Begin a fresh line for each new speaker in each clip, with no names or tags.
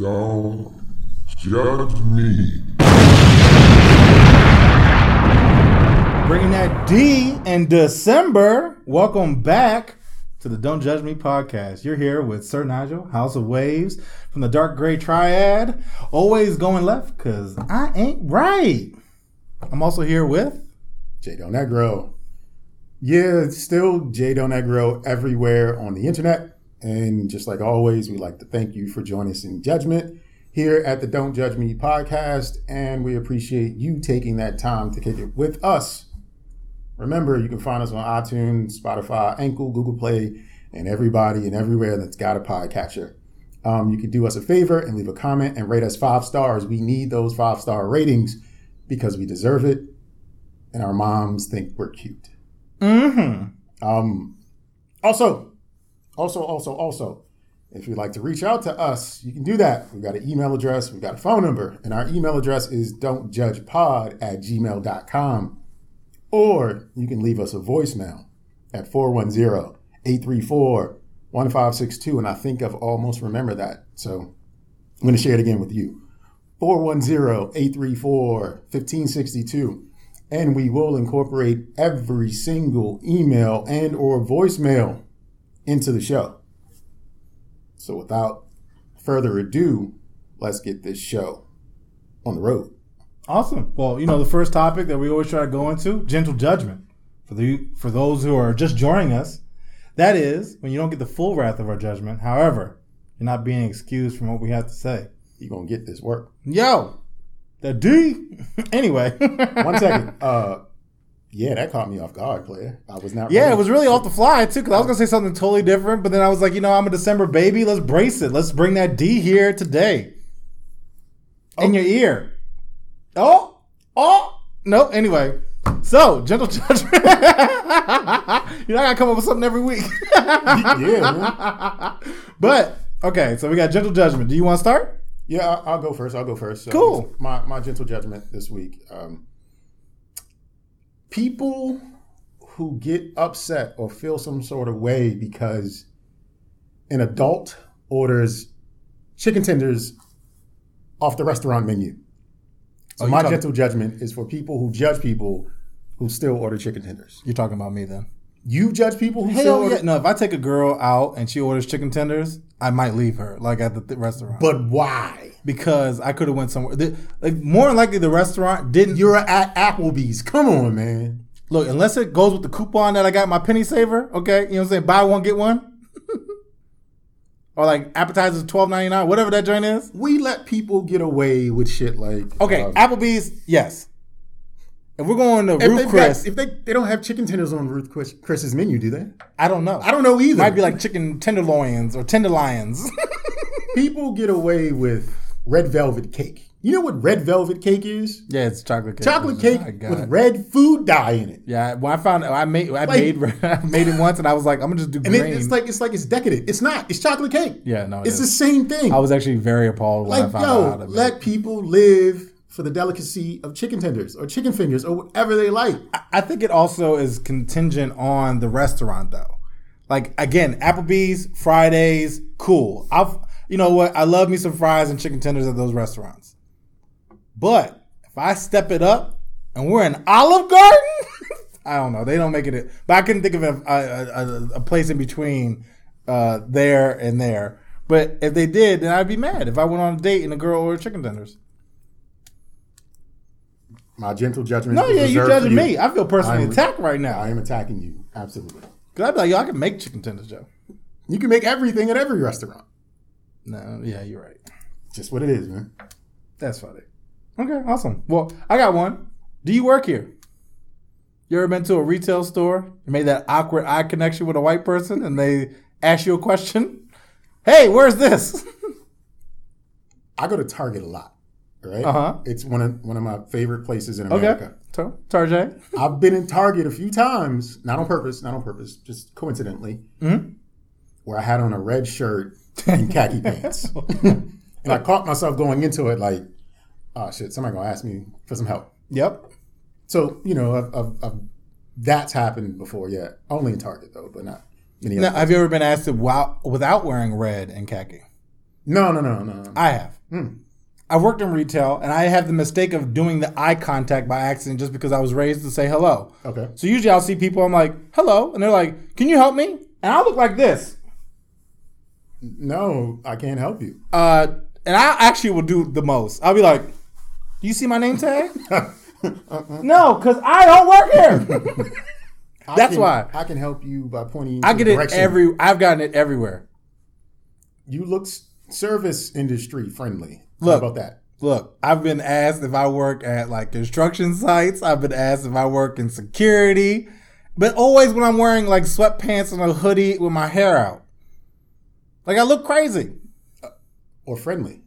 Don't judge me.
Bringing that D in December. Welcome back to the Don't Judge Me podcast. You're here with Sir Nigel, House of Waves, from the Dark Gray Triad. Always going left because I ain't right. I'm also here with.
J Del Negro. Yeah, still J Del Negro everywhere on the internet. And just like always, we like to thank you for joining us in judgment here at the Don't Judge Me podcast. And we appreciate you taking that time to kick it with us. Remember, you can find us on iTunes, Spotify, Anchor, Google Play, and everybody and everywhere that's got a podcatcher. Um, you can do us a favor and leave a comment and rate us five stars. We need those five star ratings because we deserve it, and our moms think we're cute.
Mm-hmm.
Um, also, also, also, also, if you'd like to reach out to us, you can do that. We've got an email address, we've got a phone number, and our email address is don'tjudgepod at gmail.com. Or you can leave us a voicemail at 410 834 1562. And I think I've almost remembered that. So I'm going to share it again with you 410 834 1562 and we will incorporate every single email and or voicemail into the show. So without further ado, let's get this show on the road.
Awesome. Well, you know, the first topic that we always try to go into gentle judgment. For, the, for those who are just joining us, that is when you don't get the full wrath of our judgment. However, you're not being excused from what we have to say.
You're going to get this work.
Yo, the D. anyway.
One second. Uh, yeah, that caught me off guard, player. I was not.
Yeah,
ready.
it was really off the fly too. Because I was gonna say something totally different, but then I was like, you know, I'm a December baby. Let's brace it. Let's bring that D here today. In your ear. Oh, oh, no. Anyway, so gentle judgment. you know, I gotta come up with something every week.
yeah, man.
But okay, so we got gentle judgment. Do you want to start?
Yeah, I'll, I'll go first. I'll go first. So
Cool.
My my gentle judgment this week. Um, people who get upset or feel some sort of way because an adult orders chicken tenders off the restaurant menu. So
Oh,
my
talking-
gentle judgment is for people who judge people who still order chicken tenders.
You're talking about me then.
You judge people who still
Hell
order,
yeah. No, if I take a girl out and she orders chicken tenders, I might leave her, like at the th- restaurant.
but why?
because I could have went somewhere. The, like more than likely, the restaurant didn't.
You're at Applebee's. Come on, man.
look unless it goes with the coupon that I got my penny saver. Okay, you know what I'm saying? Buy one get one, or like appetizers twelve ninety nine, whatever that joint is.
We let people get away with shit like
Okay,
um,
Applebee's, yes. If we're going to
If,
Ruth Chris,
if they, they don't have chicken tenders on Ruth Chris, Chris's menu, do they?
I don't know.
I don't know either.
Might be like chicken tenderloins or tenderlions.
people get away with red velvet cake. You know what red velvet cake is?
yeah, it's chocolate cake.
Chocolate cake with red food dye in it.
Yeah, when I found I made I made I made it once and I was like, I'm gonna just do
And
green.
it, it's like it's like it's decadent. It's not. It's chocolate cake.
yeah, no, it
It's
is.
the same thing.
I was actually very appalled when I
like
found out how
yo,
to make
let people live for the delicacy of chicken tenders or chicken fingers or whatever they like.
I think it also is contingent on the restaurant though. Like again, Applebee's, Fridays, cool. I've you know what? I love me some fries and chicken tenders at those restaurants. But if I step it up and we're in Olive Garden, I don't know. They don't make it. But I couldn't think of a, a, a, a place in between uh, there and there. But if they did, then I'd be mad if I went on a date and a girl ordered chicken tenders.
My gentle judgment.
No, yeah, you judging me. I feel personally
I'm-
attacked right now.
I am attacking you. Absolutely.
Cause I'd be like, yo, I can make chicken tenders, Joe.
You can make everything at every restaurant.
No, yeah, you're right.
Just what it is, man.
That's funny. Okay, awesome. Well, I got one. Do you work here? You ever been to a retail store? You made that awkward eye connection with a white person, and they ask you a question. Hey, where's this?
I go to Target a lot. Right?
Uh-huh.
It's one of one of my favorite places in
Okay,
America.
Tar- Tarjay.
I've been in Target a few times, not on purpose, not on purpose, just coincidentally,
Mhm.
where I had on a red shirt and khaki pants, and I caught myself going into it like, "Oh shit, somebody gonna ask me for some help."
Yep.
So you know, I've, I've, I've, that's happened before. Yeah, only in Target though, but not many.
Now,
other
have you ever been asked to wow, without wearing red and khaki?
No, no, no, no. no.
I have. I worked in retail, and I have the mistake of doing the eye contact by accident just because I was raised to say hello.
Okay.
So usually I'll see people, I'm like, hello, and they're like, can you help me? And I look like this.
No, I can't help you.
Uh, and I actually will do the most. I'll be like, do you see my name tag? no, because I don't work here. That's
can-
why.
I can help you by pointing you.
I get it
direction.
every, I've gotten it everywhere.
You look service industry friendly.
Look.
How about that?
Look, I've been asked if I work at like construction sites. I've been asked if I work in security, but always when I'm wearing like sweatpants and a hoodie with my hair out. Like I look crazy.
Or friendly.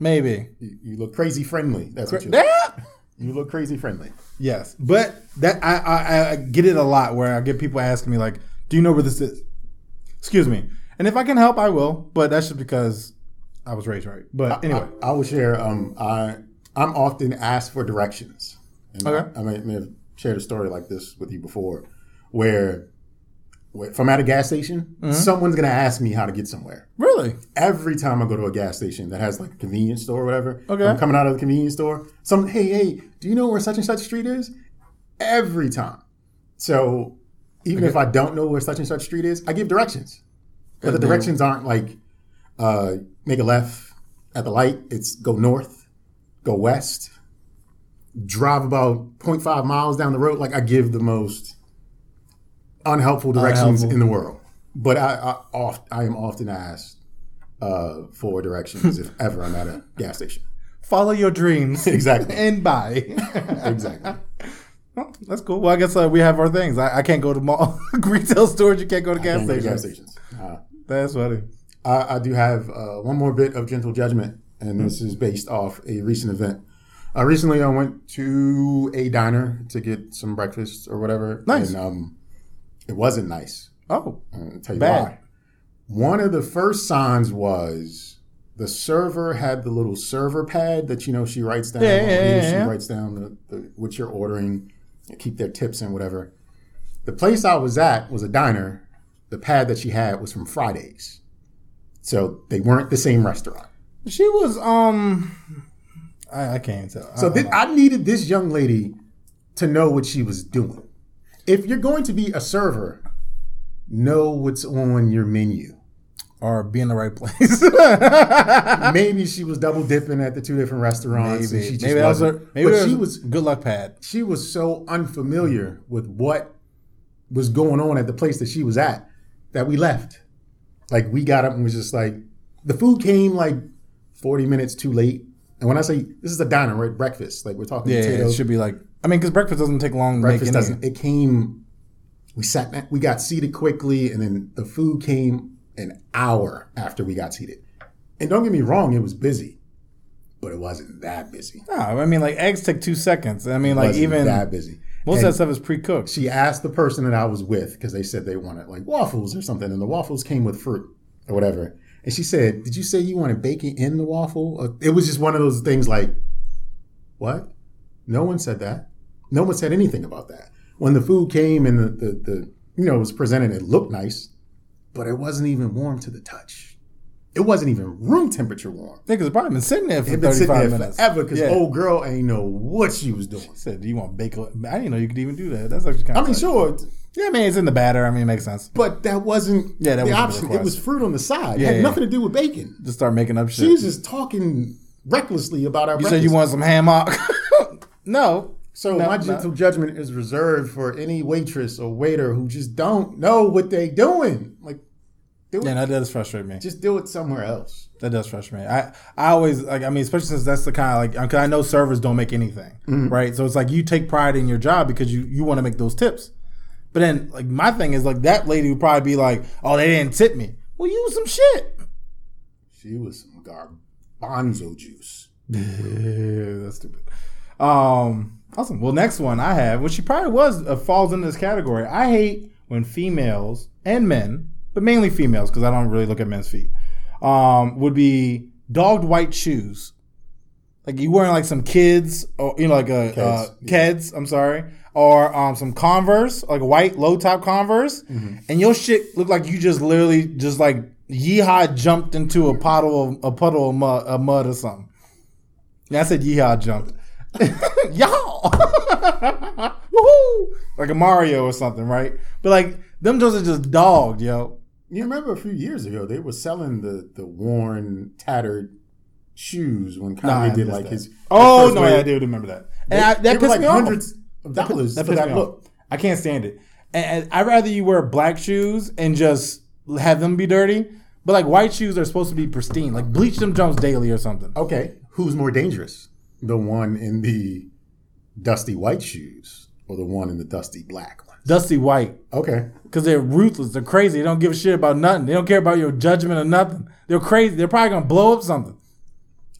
Maybe.
You, you look crazy friendly. That's what you.
Yeah.
You look crazy friendly.
Yes, but that I, I I get it a lot where I get people asking me like, "Do you know where this is?" Excuse me, and if I can help, I will. But that's just because I was raised right. But anyway,
I, I will share. Um, I I'm often asked for directions. And
Okay.
I, I may, may have shared a story like this with you before, where, where if I'm at a gas station,
Mm-hmm.
someone's gonna ask me how to get somewhere.
really,
Every time I go to a gas station that has like a convenience store or whatever,
Okay.
I'm coming out of the convenience store. Some hey hey, do you know where such and such street is? Every time. So even if I don't know where such and such street is, I give directions. But the directions aren't like uh, make a left at the light. It's go north, go west, drive about 0.5 miles down the road. Like I give the most unhelpful directions
Unhelpful.
in the world. But I, I oft I am often asked uh, for directions if ever I'm at a gas station.
follow your dreams
Exactly.
and buy.
Exactly.
Well, that's cool. Well, I guess uh, we have our things. I, I can't go to mall retail stores. You can't go to gas
Can't go to
stations.
gas stations. Uh,
That's funny.
I, I do have uh, one more bit of gentle judgment, and this is based off a recent event. Uh, recently, I went to a diner to get some breakfast or whatever.
Nice.
And um, it wasn't nice.
Oh,
I'll tell you
Bad.
why. One of the first signs was the server had the little server pad that you know she writes down.
Yeah, yeah, yeah,
she writes down the, the what you're ordering, keep their tips and whatever. The place I was at was a diner. The pad that she had was from Fridays, so they weren't the same restaurant.
she was um. I, I can't tell.
So
I,
I needed this young lady to know what she was doing. If you're going to be a server, know what's on your menu.
or be in the right place.
maybe she was double dipping at the two different restaurants. and she
maybe
just
maybe that was her, maybe that
she
was
was
good luck pad.
she was so unfamiliar with what was going on at the place that she was at that we left. Like we got up and was just like the food came like forty minutes too late. And when I say this is a diner, right? Breakfast, like we're talking
Yeah,
potatoes.
it should be like. I mean, because breakfast doesn't take long to
breakfast
make.
doesn't. It came. We sat. We got seated quickly, and then the food came an hour after we got seated. And don't get me wrong, it was busy, but it wasn't that busy.
No, I mean, like eggs take two seconds. I mean,
It
like
wasn't
even
that busy.
Most
And
of that stuff is pre-cooked.
She asked the person that I was with because they said they wanted like waffles or something, and the waffles came with fruit or whatever. And she said, "Did you say you wanted bacon in the waffle?" Uh, it was just one of those things like, "What? No one said that. No one said anything about that." When the food came and the the, the you know was presented, it looked nice, but it wasn't even warm to the touch. It wasn't even room temperature warm.
Niggas probably been sitting there for
been sitting
thirty-five
there
minutes
forever because
Yeah.
old girl ain't know what she was doing.
said, "Do you want bacon?" I didn't know you could even do that. That's actually kind of I
mean, sure,
Yeah, I mean, it's in the batter. I mean, it makes sense.
But that wasn't
Yeah, that
the option. it was fruit on the side.
Yeah,
it had
yeah.
nothing to do with bacon.
Just start making up shit.
She was just talking recklessly about our
you said you want some ham hock? no.
So
No,
my
no.
judgment is reserved for any waitress or waiter who just don't know what they doing. Like, do it,
Yeah, that does frustrate me.
just do it somewhere else.
That does frustrate me. I, I always like. I mean, especially since that's the kind of like. Cause I know servers don't make anything,
Mm-hmm.
right? So it's like you take pride in your job because you you want to make those tips. But then, like my thing is like that lady would probably be like, "Oh, they didn't tip me." Well, you use some shit.
She was some garbanzo juice.
Yeah, that's stupid. Um, awesome. Well, next one I have, which she probably was uh, falls into this category. I hate when females and men, but mainly females, because I don't really look at men's feet, um, would be dogged white shoes. Like you wearing like some kids, or you know, like a uh,
Keds,
Keds. I'm sorry, or um, some Converse, like white low top Converse, and your shit look like you just literally just like Yeehaw jumped into a puddle of a puddle of mud, of mud or something. Yeah, I said Yeehaw jumped. Y'all, woohoo! Like a Mario or something, right? But like them those are just dogged, yo.
You remember a few years ago they were selling the the worn, tattered shoes when Kanye
Nah,
did like
that.
his.
Oh
his
no,
first
I do remember that.
They,
And I, that pissed
like
me off.
hundreds of dollars
that pissed
that
me
look.
off. I can't stand it. And, and I'd rather you wear black shoes and just have them be dirty. But like white shoes are supposed to be pristine. Like bleach them Jones daily or something.
Okay, who's more dangerous? The one in the dusty white shoes or the one in the dusty black?
Dusty white.
Okay.
Because they're ruthless. They're crazy. They don't give a shit about nothing. They don't care about your judgment or nothing. They're crazy. They're probably gonna blow up something.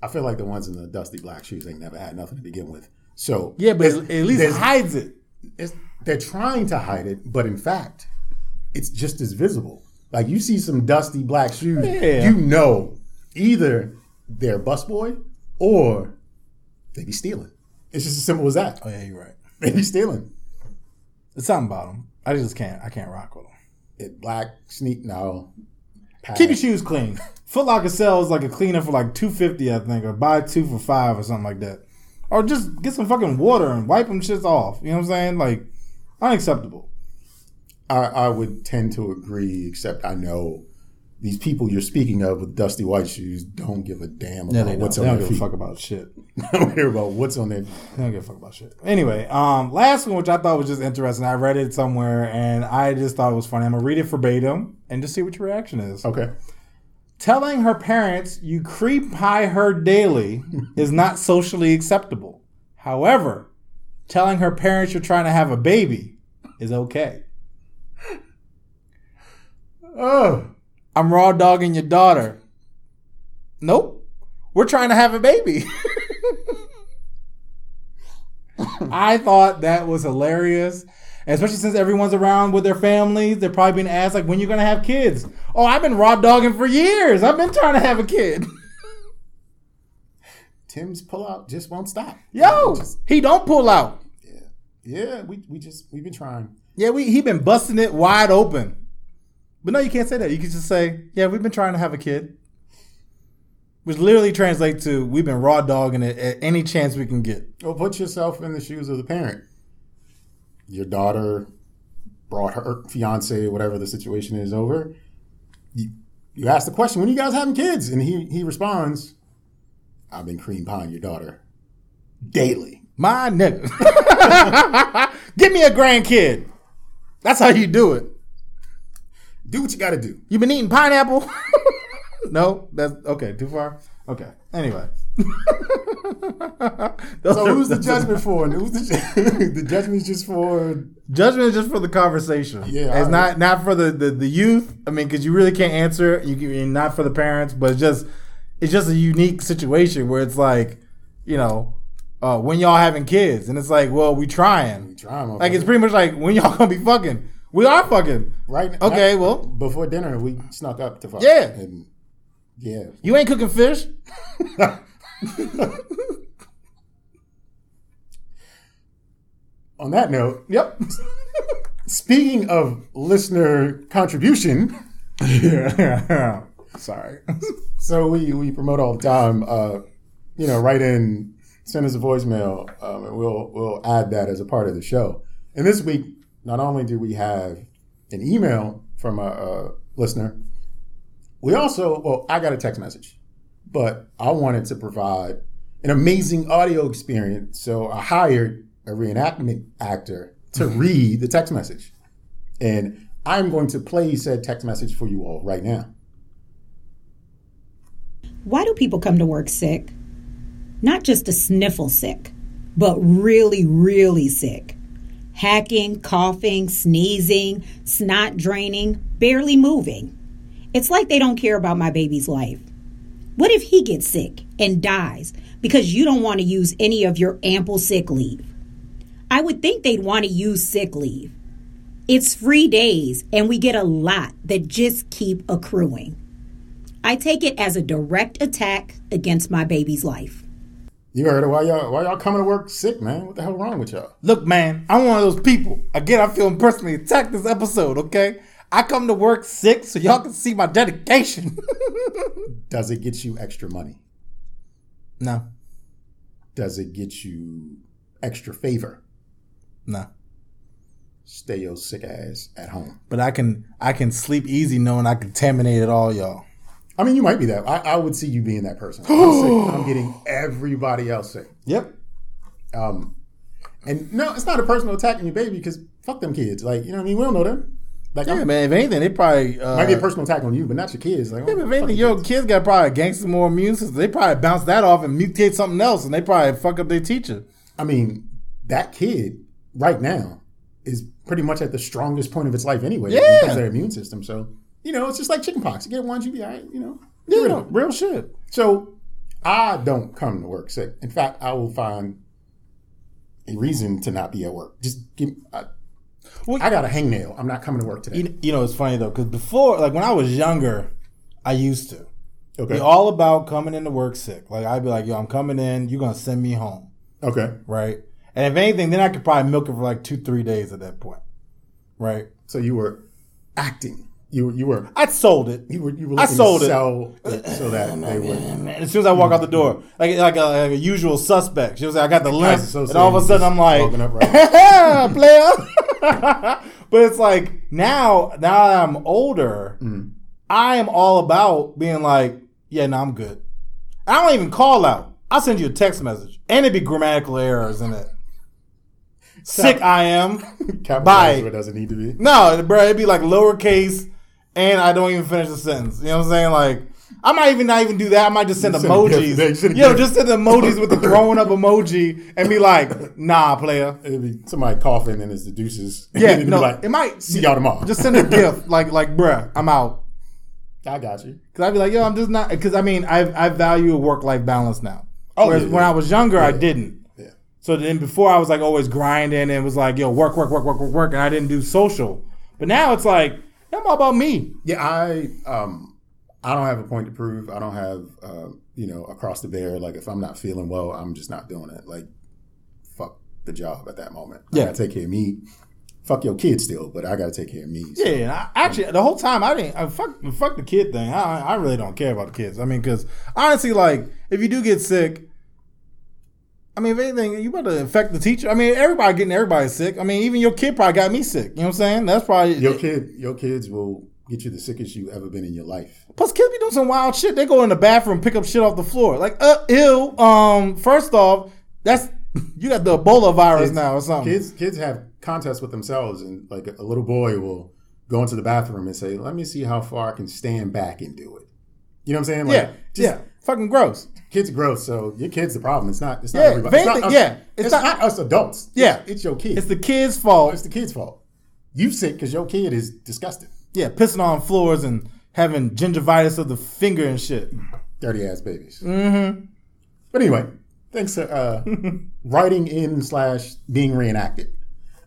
I feel like the ones in the dusty black shoes ain't never had nothing to begin with. So
Yeah, but at least it hides it.
it's, they're trying to hide it, but in fact, it's just as visible. Like you see some dusty black shoes,
Yeah.
you know either they're a busboy or they be stealing. It's just as simple as that.
Oh yeah, you're right.
They be stealing.
It's something about them. I just can't. I can't rock with them.
It black sneak no. Pass.
Keep your shoes clean. Foot Locker sells like a cleaner for like two fifty, I think, or buy two for five or something like that. Or just get some fucking water and wipe them shits off. You know what I'm saying? Like unacceptable.
I, I would tend to agree, except I know these people you're speaking of with dusty white shoes don't give a damn about
Yeah, they don't.
what's
They don't
their
give a fuck about shit.
I don't care about what's on their.
They don't give a fuck about shit. Anyway, um, last one, which I thought was just interesting. I read it somewhere and I just thought it was funny. I'm gonna read it verbatim and just see what your reaction is.
Okay.
Telling her parents you creep pie her daily is not socially acceptable. However, telling her parents you're trying to have a baby is okay.
Oh,
I'm raw dogging your daughter. Nope. We're trying to have a baby. I thought that was hilarious. Especially since everyone's around with their families, they're probably being asked like, when you're gonna have kids? Oh, I've been raw dogging for years. I've been trying to have a kid.
Tim's pullout just won't stop.
Yo,
Just-
he don't pull out.
Yeah, yeah, we, we just we've been trying.
Yeah, we he been busting it wide open. But no, you can't say that. You can just say, yeah, we've been trying to have a kid. Which literally translates to we've been raw dogging it at any chance we can get.
Well, put yourself in the shoes of the parent. Your daughter brought her fiance, whatever the situation is, over. You, you ask the question, when are you guys having kids? And he, he responds, I've been cream pieing your daughter daily.
My nigga. Give me a grandkid. That's how you do it.
Do what you got to do.
You been eating pineapple? no, that's okay. Too far. Okay. Anyway.
So
are-
who's the judgment for? And who's the, the judgment is just for
Judgment is just for the conversation.
Yeah,
it's not not for the, the, the youth. I mean, because you really can't answer. You can, not for the parents, but it's just it's just a unique situation where it's like, you know, uh, when y'all having kids, and it's like, well, we trying.
drama.
Like it's pretty much like when y'all gonna be fucking. We are fucking.
right.
Now.
Okay,
well,
before dinner we snuck up to fuck.
Yeah.
and yeah.
you ain't cooking fish.
On that note,
Yep.
speaking of listener contribution, yeah.
Sorry.
so we we promote all the time. Uh, you know, write in, send us a voicemail, um, and we'll we'll add that as a part of the show. And this week, not only do we have an email from a, a listener, we also well, I got a text message, but I wanted to provide an amazing audio experience, so I hired a reenactment actor to mm-hmm. read the text message, and I'm going to play said text message for you all right now.
Why do people come to work sick? Not just a sniffle sick, but really, really sick. Hacking, coughing, sneezing, snot draining, barely moving. It's like they don't care about my baby's life. What if he gets sick and dies because you don't want to use any of your ample sick leave? I would think they'd want to use sick leave. It's free days, and we get a lot that just keep accruing. I take it as a direct attack against my baby's life.
You heard it. Why y'all why y'all coming to work sick, man? What the hell wrong with y'all?
Look, man, I'm one of those people. Again, I feel personally attacked this episode, okay? I come to work sick so y'all can see my dedication.
Does it get you extra money?
no,
Does it get you extra favor?
no.
Stay your sick ass at home.
But I can I can sleep easy knowing I contaminated all y'all.
I mean, you might be that. I, I would see you being that person. I'm sick. I'm getting everybody else sick.
Yep.
Um, and no, it's not a personal attack on your baby because fuck them kids. Like, you know what I mean? We don't know them. Like,
Yeah,
I'm-
man. If anything, they probably uh,
might be a personal attack on you, but not your kids. Like,
Yeah,
oh,
if anything,
your kids.
kids got probably a gangster more immune system. They probably bounce that off and mutate something else, and they probably fuck up their teacher.
I mean, that kid right now is pretty much at the strongest point of its life anyway.
Yeah.
it their immune system. So, you know, it's just like chickenpox. You get one, you be all right, you know.
Yeah, no, real shit.
So I don't come to work sick. In fact, I will find a reason to not be at work. Just give. I, uh,
Well,
I got a hangnail. I'm not coming to work today.
You, you know, it's funny though, because before, like when I was younger, I used to
Okay.
be all about coming into work sick. Like I'd be like, "Yo, I'm coming in. You're gonna send me home,
Okay.
right?" And if anything, then I could probably milk it for like two, three days at that point, right?
So you were acting. You were you were
I sold it.
you were you were
I sold
to
it.
sell it so that they would.
As soon as I walk out the door, like like a, like a usual suspect, she was like, "I got the limp," and all of a sudden I'm like, "player." but it's like now, now that I'm older,
Mm.
I am all about being like, "Yeah, no, I'm good." I don't even call out. I'll send you a text message, and it'd be grammatical errors in it. Sick I am.
Capitalize
Bye.
where it doesn't need to be.
No, bro, it'd be like lowercase, and I don't even finish the sentence. You know what I'm saying? Like, I might even not even do that. I might just send
You
emojis.
gift. They send
Yo, just send emojis with the throwing up emoji and be like, nah, player.
It'd be somebody coughing and it's the deuces.
Yeah, no,
like,
it might.
see y'all tomorrow.
Just send a gift, like, like, bruh, I'm out.
I got you.
Cause I'd be like, yo, I'm just not. Cause I mean, I I value a work life balance now.
Oh,
Whereas
yeah,
when
yeah.
I was younger, I didn't.
Yeah.
So then before I was like always grinding and was like, yo, work, work, work, work, work, work, and I didn't do social. But now it's like, I'm all about me.
Yeah, I um I don't have a point to prove. I don't have uh, you know across the bear. Like if I'm not feeling well, I'm just not doing it. Like fuck the job at that moment. I
Yeah.
gotta take care of me. Fuck your kid still, but I gotta take care of me. So,
Yeah, I, actually, the whole time I didn't. I fuck, fuck the kid thing. I, I really don't care about the kids. I mean, because honestly, like, if you do get sick, I mean, if anything, you better infect the teacher. I mean, everybody getting everybody sick. I mean, even your kid probably got me sick. You know what I'm saying? That's probably
Your kid, your kids will get you the sickest you've ever been in your life.
Plus, kids be doing some wild shit. They go in the bathroom, pick up shit off the floor. Like, uh, ew. Um, first off, that's you got the Ebola virus
Kids-
now or something.
Kids, kids have contests with themselves, and like a little boy will go into the bathroom and say, "Let me see how far I can stand back and do it." You know what I'm saying? Like,
yeah,
just-
yeah, fucking gross.
Kids grow, so your kid's the problem. It's not. It's not
Yeah,
everybody. It's not us,
yeah, it's
it's,
not-
not, us adults.
Yeah.
it's, it's your kid.
It's the kid's fault.
It's the kid's fault. You sick because your kid is disgusting.
Yeah, pissing on floors and having gingivitis of the finger and shit.
Dirty ass babies. Mm-hmm. But anyway, thanks for uh, writing in slash being reenacted.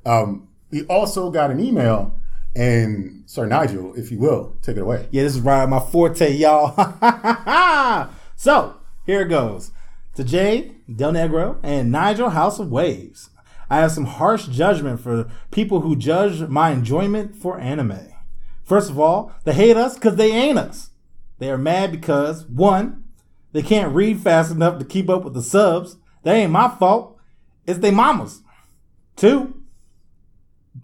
Um, we also got an email, and Sir Nigel, if you will, take it away.
Yeah, this is right my forte, y'all. so here it goes. To Jay Del Negro and Nigel House of Waves. I have some harsh judgment for people who judge my enjoyment for anime. First of all, they hate us because they ain't us. They are mad because one, they can't read fast enough to keep up with the subs. That ain't my fault. It's they mamas. Two,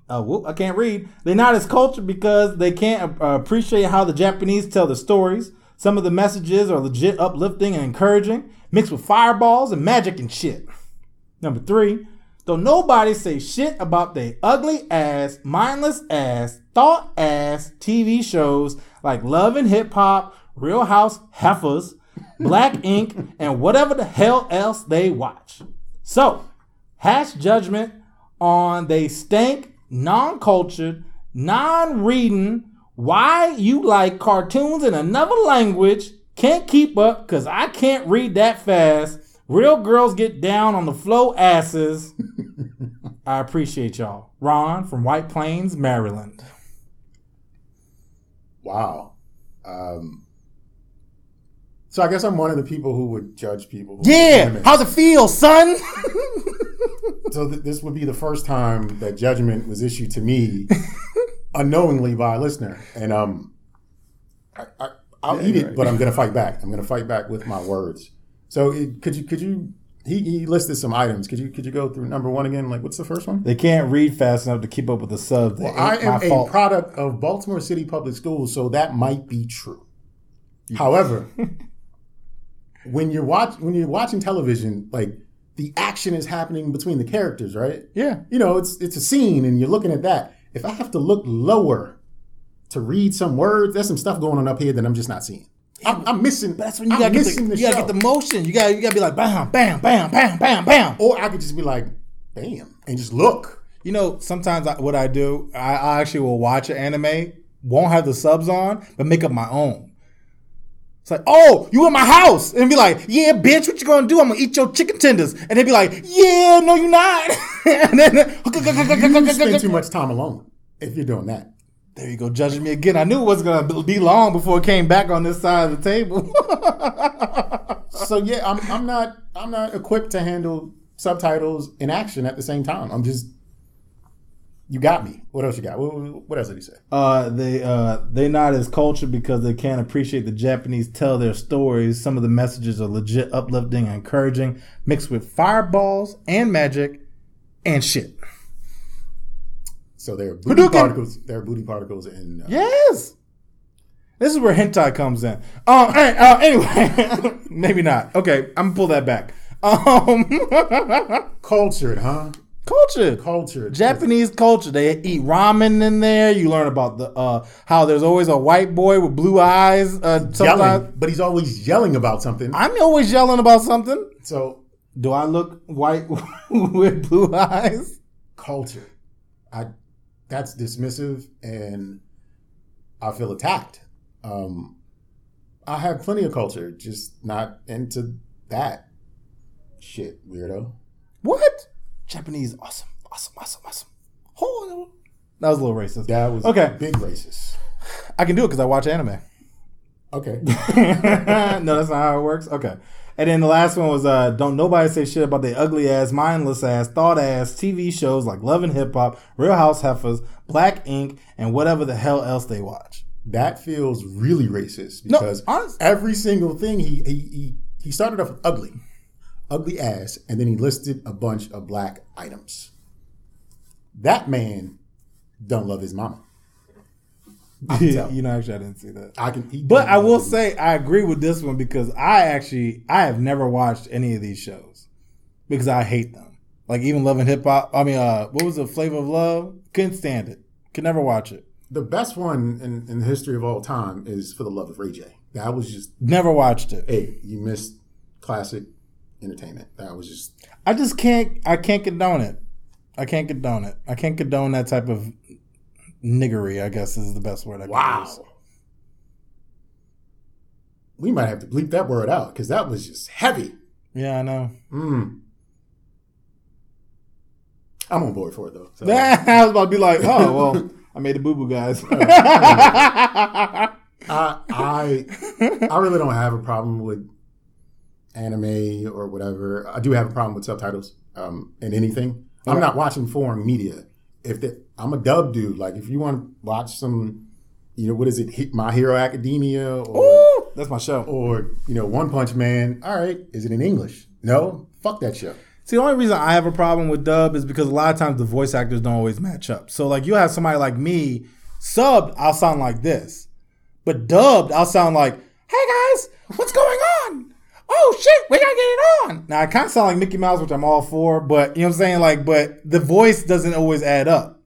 uh, whoop, I can't read. They're not as cultured because they can't uh, appreciate how the Japanese tell the stories. Some of the messages are legit uplifting and encouraging, mixed with fireballs and magic and shit. Number three, don't nobody say shit about they ugly ass, mindless ass, thought ass TV shows like Love and Hip Hop, Real House Heifers, Black Ink, and whatever the hell else they watch. So, hash judgment on they stank, non-cultured, non-reading, why you like cartoons in another language, can't keep up because I can't read that fast. Real girls get down on the flow asses. I appreciate y'all. Ron from White Plains, Maryland.
Wow. Um, so I guess I'm one of the people who would judge people. who
Yeah, how's it feel, son?
So th- this would be the first time that judgment was issued to me unknowingly by a listener, and um, I, I, I'll eat it, but I'm gonna fight back. I'm gonna fight back with my words. So it, could you could you? He, he listed some items. Could you could you go through number one again? Like what's the first one?
They can't read fast enough to keep up with the sub. That
I am a
fault.
product of Baltimore City Public Schools, so that might be true. However, when you're watch when you're watching television, like the action is happening between the characters, right?
yeah.
You know, it's it's a scene, and you're looking at that. If I have to look lower to read some words, there's some stuff going on up here that I'm just not seeing. I'm, I'm missing.
But that's when you
I'm
gotta get the,
the
you gotta get the motion. You gotta you gotta be like bam, bam, bam, bam, bam, bam.
or I could just be like, bam, and just look.
You know, sometimes I, what I do, I, I actually will watch an anime, won't have the subs on, but make up my own. It's like, oh, you in my house, and be like, yeah, bitch, what you gonna do? I'm gonna eat your chicken tenders, and they'd be like, yeah, no, you're not. and then
You spend too much time alone if you're doing that.
there you go, judging me again. I knew it wasn't gonna be long before it came back on this side of the table.
So yeah, I'm I'm not I'm not equipped to handle subtitles in action at the same time. I'm just you got me. What else you got? What, what else did he say?
Uh, they uh, they not as cultured because they can't appreciate the Japanese tell their stories. Some of the messages are legit uplifting and encouraging, mixed with fireballs and magic and shit.
So they're booty
Hadouken!
particles. They're booty particles in. Uh,
Yes, this is where hentai comes in. Hey, uh anyway, maybe not. Okay, I'm gonna pull that back. Um,
Cultured, huh?
Cultured.
Culture.
Japanese culture. They eat ramen in there. You learn about the uh, how there's always a white boy with blue eyes. Uh,
yelling, but he's always yelling about something.
I'm always yelling about something.
So
Do I look white with blue eyes?
culture, I that's dismissive, and I feel attacked. Um, I have plenty of culture, just not into that shit, weirdo.
What? Japanese, awesome, awesome, awesome, awesome. Oh, that was a little racist.
That was
Okay.
big racist.
I can do it because I watch anime.
Okay.
no, that's not how it works. Okay. And then the last one was uh, don't nobody say shit about the ugly ass, mindless ass, thought ass TV shows like Love and Hip Hop, Real House Heifers, Black Ink, and whatever the hell else they watch.
that feels really racist
No,
because
honest-
every single thing he, he he he started off with ugly, ugly ass, and then he listed a bunch of black items. That man don't love his mama.
you know, actually, I didn't see that.
I can,
But I will say I agree with this one because I actually I have never watched any of these shows because I hate them. Like even Love and Hip Hop. I mean, uh, what was the Flavor of Love? Couldn't stand it. Could never watch it.
the best one in, in the history of all time is for the love of Ray J. That was just
Never watched it.
hey, you missed classic entertainment. That was just
I just can't. I can't condone it. I can't condone it. I can't condone that type of niggery. I guess is the best word I can
wow.
use.
We might have to bleep that word out because that was just heavy.
Yeah, I know.
Mm. I'm on board for it though. So.
I was about to be like, oh well, I made a boo boo, guys.
I I I really don't have a problem with anime or whatever. I do have a problem with subtitles um, in anything. I'm not watching foreign media. If the, I'm a dub dude, like if you want to watch some, you know, what is it, My Hero Academia or
Ooh, that's my show.
or you know One Punch Man? All right, is it in English? No, fuck that show.
See, the only reason I have a problem with dub is because a lot of times the voice actors don't always match up. So, like, you have somebody like me, subbed, I'll sound like this. But dubbed, I'll sound like, hey guys, what's going on? Oh shit, we gotta get it on. Now, I kind of sound like Mickey Mouse, which I'm all for, but you know what I'm saying? Like, but the voice doesn't always add up.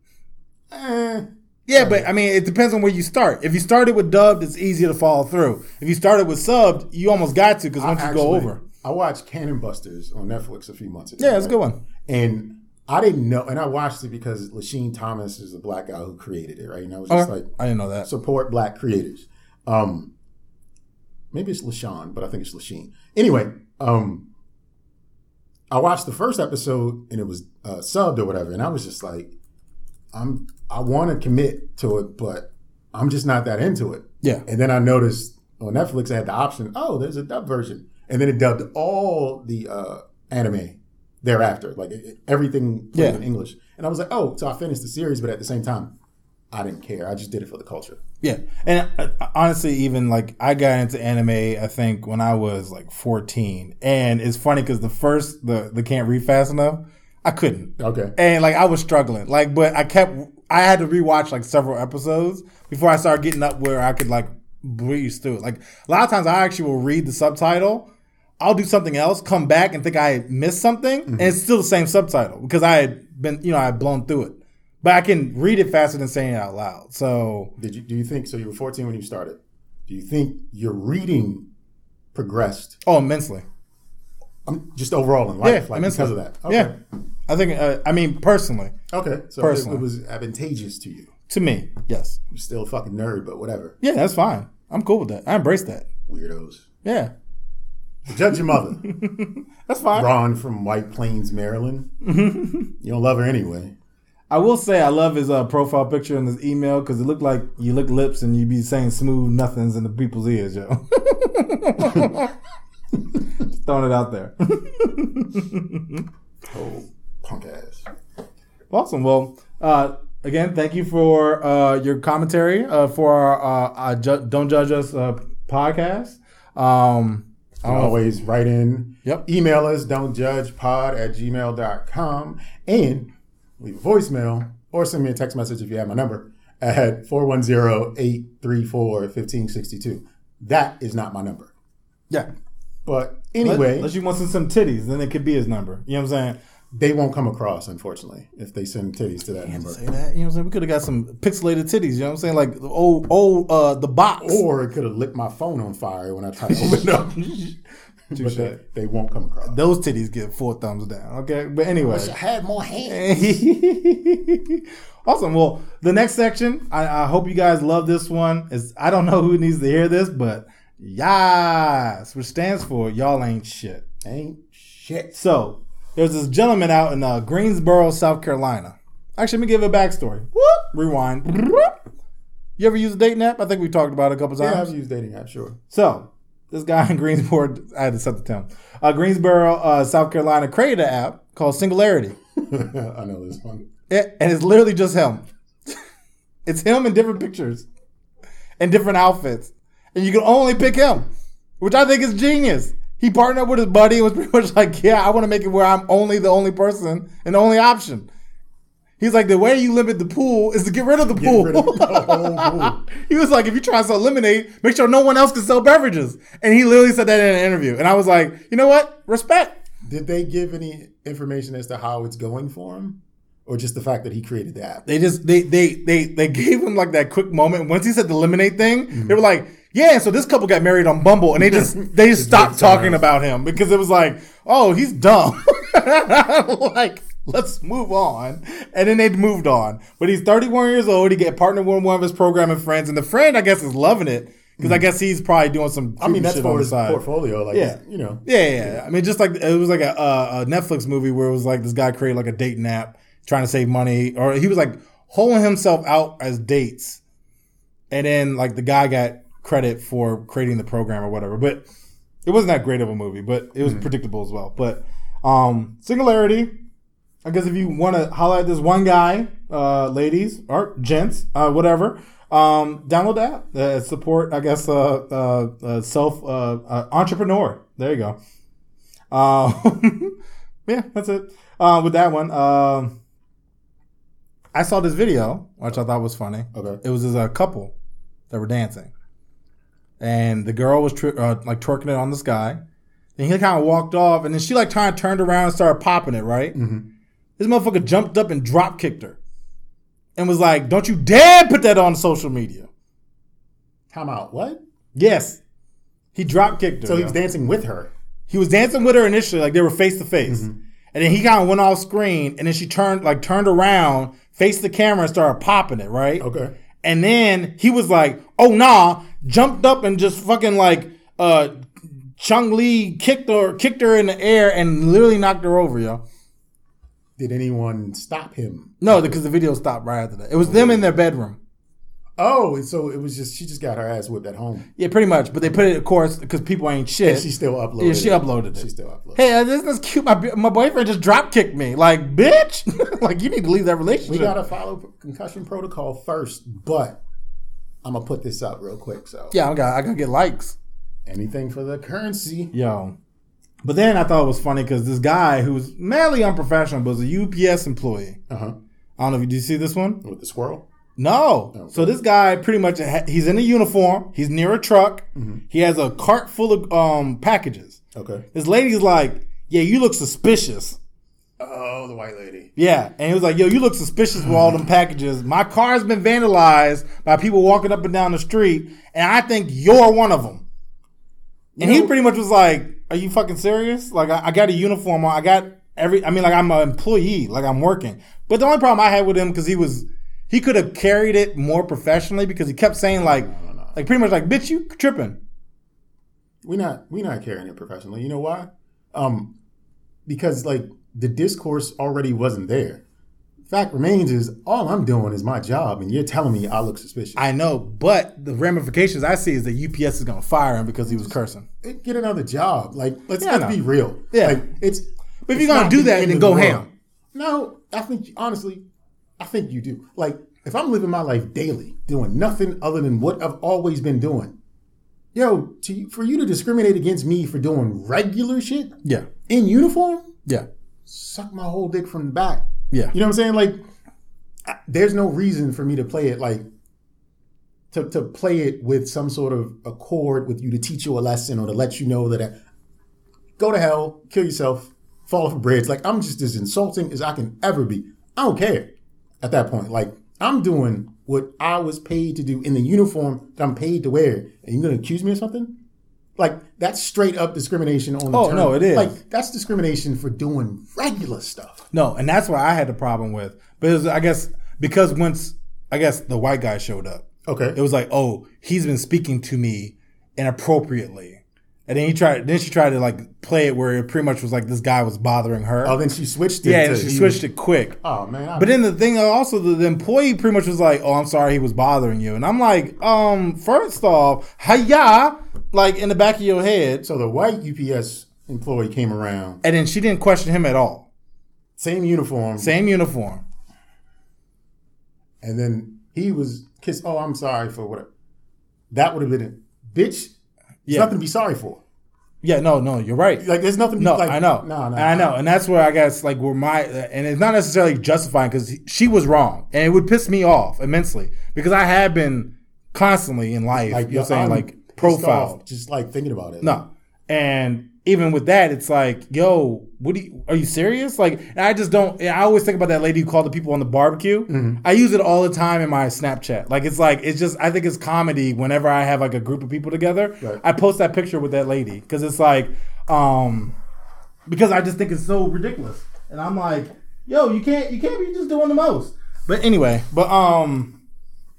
Eh,
Yeah, but I mean, it depends on where you start. If you started with dubbed, it's easier to follow through. If you started with subbed, you almost got to because once you go over.
I watched Cannon Busters on Netflix a few months ago.
Yeah, it's a good one.
And I didn't know, and I watched it because Lasheen Thomas is a black guy who created it, right? And I was just
Okay.
like,
I didn't know that.
support black creators. Um, maybe it's Lashawn, but I think it's Lasheen. Anyway, um, I watched the first episode and it was uh, subbed or whatever, and I was just like, I'm, I want to commit to it, but I'm just not that into it.
Yeah.
And then I noticed on Netflix I had the option, oh, there's a dub version, and then it dubbed all the uh, anime thereafter, like it- it- everything
Yeah.
in English. And I was like, oh, so I finished the series, but at the same time, I didn't care. I just did it for the culture.
Yeah, and uh, honestly, even like I got into anime, I think when I was like fourteen, and it's funny because the first the the can't read fast enough, I couldn't.
Okay.
and like I was struggling, like, but I kept I had to rewatch like several episodes before I started getting up where I could like breeze through it. Like a lot of times, I actually will read the subtitle. I'll do something else, come back and think I missed something, and it's still the same subtitle because I had been, you know, I had blown through it. But I can read it faster than saying it out loud. So
Did you do you think so? You were 14 when you started. Do you think your reading progressed?
Oh, immensely.
Um, just overall in life,
Yeah,
like
immensely.
because of that. Okay.
Yeah, I think. Uh, I mean, personally,
Okay. So it,
Personally.
it was advantageous to you.
to me, yes.
I'm still a fucking nerd, but whatever.
Yeah, that's fine. I'm cool with that. I embrace that.
Weirdos.
Yeah,
Judge your mother.
that's fine.
Ron from White Plains, Maryland. you don't love her anyway.
I will say I love his uh, profile picture in his email because it looked like you lick lips and you'd be saying smooth nothings in the people's ears, yo. Just throwing it out there.
Oh, punk ass.
Awesome. Well, uh, again, thank you for uh, your commentary uh, for our uh, uh, Ju- Don't Judge Us uh, podcast. Um, I don't know if-
Always write in.
Yep.
Email us, don't judge pod at gmail.com and leave a voicemail or send me a text message if you have my number at 410-834-1562. That is not my number.
yeah.
But anyway,
Unless you want some, titties, then it could be his number. You know what I'm saying?
they won't come across, unfortunately, if they send titties to that number.
Say that. You know what I'm saying? We could have got some pixelated titties. You know what I'm saying? Like the old, old, uh, the box.
Or it could have lit my phone on fire when I tried to open it up. but they, they won't come across.
Those titties get four thumbs down. Okay. But anyway.
I had more hands.
awesome. Well, the next section, I, I hope you guys love this one. Is I don't know who needs to hear this, but yas, which stands for y'all ain't shit.
Ain't shit.
So there's this gentleman out in uh, Greensboro, South Carolina. Actually, let me give a backstory. Whoop, rewind. You ever use a dating app? I think we talked about it a couple
Yeah,
times.
I've used dating apps, sure.
So this guy in Greensboro, I had to set the tone. Uh, Greensboro, uh, South Carolina, created an app called Singularity.
I know this one.
It, and it's literally just him. it's him in different pictures and different outfits. And you can only pick him, which I think is genius. He partnered up with his buddy and was pretty much like, yeah, I want to make it where I'm only the only person and the only option. He's like, the way you limit the pool is to get rid of the pool.
rid of the pool.
he was like, if you try to eliminate, make sure no one else can sell beverages. And he literally said that in an interview. And I was like, you know what? Respect.
Did they give any information as to how it's going for him? Or just the fact that he created the app?
They just they they they they gave him like that quick moment. Once he said the lemonade thing, mm-hmm. they were like, "Yeah." So this couple got married on Bumble, and they just they just stopped talking about him because it was like, "Oh, he's dumb." like, let's move on, and then they'd moved on. But he's 31 years old. He get partnered with one of his programming friends, and the friend, I guess, is loving it because I guess he's probably doing some.
I mean, that's for his
side.
portfolio. Like,
Yeah.
you know.
Yeah, yeah, yeah. I mean, just like it was like a, a, Netflix movie where it was like this guy created like a dating app trying to save money, or he was like holding himself out as dates, and then like the guy got credit for creating the program or whatever. But it wasn't that great of a movie, but it was predictable as well. But um, Singularity, I guess if you want to highlight this one guy, uh, ladies or gents, uh, whatever, um, download that. Uh, support, I guess, uh, uh, uh, self uh, uh, entrepreneur. There you go. Uh, yeah, that's it. Uh, with that one, um, I saw this video, which I thought was funny.
Okay.
It was this a couple that were dancing, and the girl was tr- uh, like twerking it on this guy. And he kind of walked off, and then she like kind of turned around and started popping it. Right. This motherfucker jumped up and drop kicked her, and was like, "Don't you dare put that on social media."
Time out. What?
Yes, he drop kicked her.
So he was dancing with her.
he was dancing with her initially, like they were face to face, and then he kind of went off screen, and then she turned like turned around, faced the camera, and started popping it. Right.
Okay.
And then he was like, "Oh nah!" Jumped up and just fucking like uh, Chun-Li kicked her, kicked her in the air, and literally knocked her over, yo.
Did anyone stop him?
No, because the video stopped right after that. It was them in their bedroom.
Oh, and so it was just she just got her ass whipped at home.
Yeah, pretty much. But they put it, of course, because people ain't shit.
And she still uploaded.
yeah, she uploaded it.
She still uploaded.
Hey, uh, this isn't cute? My my boyfriend just drop kicked me. Like, bitch. like, you need to leave that relationship.
We gotta follow concussion protocol first, but I'm gonna put this up real quick. So
yeah, I got I gotta get likes.
anything for the currency.
Yo. But then I thought it was funny because this guy who's madly unprofessional but was a UPS employee.
Uh huh.
I don't know if you did you see this one.
With the squirrel.
No. So this guy pretty much he's in a uniform. He's near a truck. He has a cart full of um packages.
Okay.
This lady's like, "Yeah, you look suspicious."
Oh, the white lady.
Yeah, and he was like, "Yo, you look suspicious with all them packages. My car's been vandalized by people walking up and down the street, and I think you're one of them." And he pretty much was like, "Are you fucking serious? Like, I, I got a uniform on. I got every. I mean, like, I'm an employee. Like, I'm working. But the only problem I had with him because he was, he could have carried it more professionally because he kept saying like, like pretty much like, bitch, you tripping.
We not we not carrying it professionally. You know why? Um, because like the discourse already wasn't there. Fact remains is all I'm doing is my job, and you're telling me I look suspicious.
I know, but the ramifications I see is that UPS is gonna fire him because he was cursing.
Get another job. Like let's
Yeah,
let's be real.
Yeah.
Like it's.
But if you're gonna do
the
that, then go
the
ham.
No, I think honestly, I think you do. Like if I'm living my life daily, doing nothing other than what I've always been doing. Yo, to for you to discriminate against me for doing regular shit
Yeah,
in uniform,
yeah,
suck my whole dick from the back.
Yeah.
You know what I'm saying? Like, I- there's no reason for me to play it like to, to play it with some sort of accord with you to teach you a lesson or to let you know that I, go to hell, kill yourself, fall off a bridge. Like I'm just as insulting as I can ever be. I don't care at that point. Like I'm doing what I was paid to do in the uniform that I'm paid to wear, and you're gonna accuse me of something? Like that's straight up discrimination on the
Oh,
term.
no, it is.
Like that's discrimination for doing regular stuff.
No, and that's what I had the problem with. But it was, I guess, because once I guess the white guy showed up,
Okay.
it was like, oh, he's been speaking to me inappropriately, and then he tried. Then she tried to like play it where it pretty much was like this guy was bothering her.
Oh, then she switched it.
yeah, and she switched it quick.
Oh man, I-
But then the thing also, the, the employee pretty much was like, "Oh, I'm sorry, he was bothering you," and I'm like, "Um, first off, hiya!" Like in the back of your head,
so the white UPS employee came around,
and then she didn't question him at all.
same uniform,
Same uniform.
and then he was kissed. Oh, I'm sorry for what. That would have been it, bitch. There's
Yeah.
nothing to be sorry for.
Yeah, no, no, you're right.
Like there's nothing.
No,
like,
I know.
No, no,
I know, and that's where I guess like where my and it's not necessarily justifying because she was wrong, and it would piss me off immensely because I have been constantly in life.
Like
you're saying
I'm
like profiled.
off just like thinking about it.
No, and even with that, it's like, yo, what do you? Are you serious? Like, and I just don't. I always think about that lady who called the people on the barbecue.
Mm-hmm.
I use it all the time in my Snapchat. Like, it's like it's just. I think it's comedy whenever I have like a group of people together.
Right.
I post that picture with that lady because it's like, um, because I just think it's so ridiculous, and I'm like, yo, you can't, you can't be just doing the most. But anyway, but um,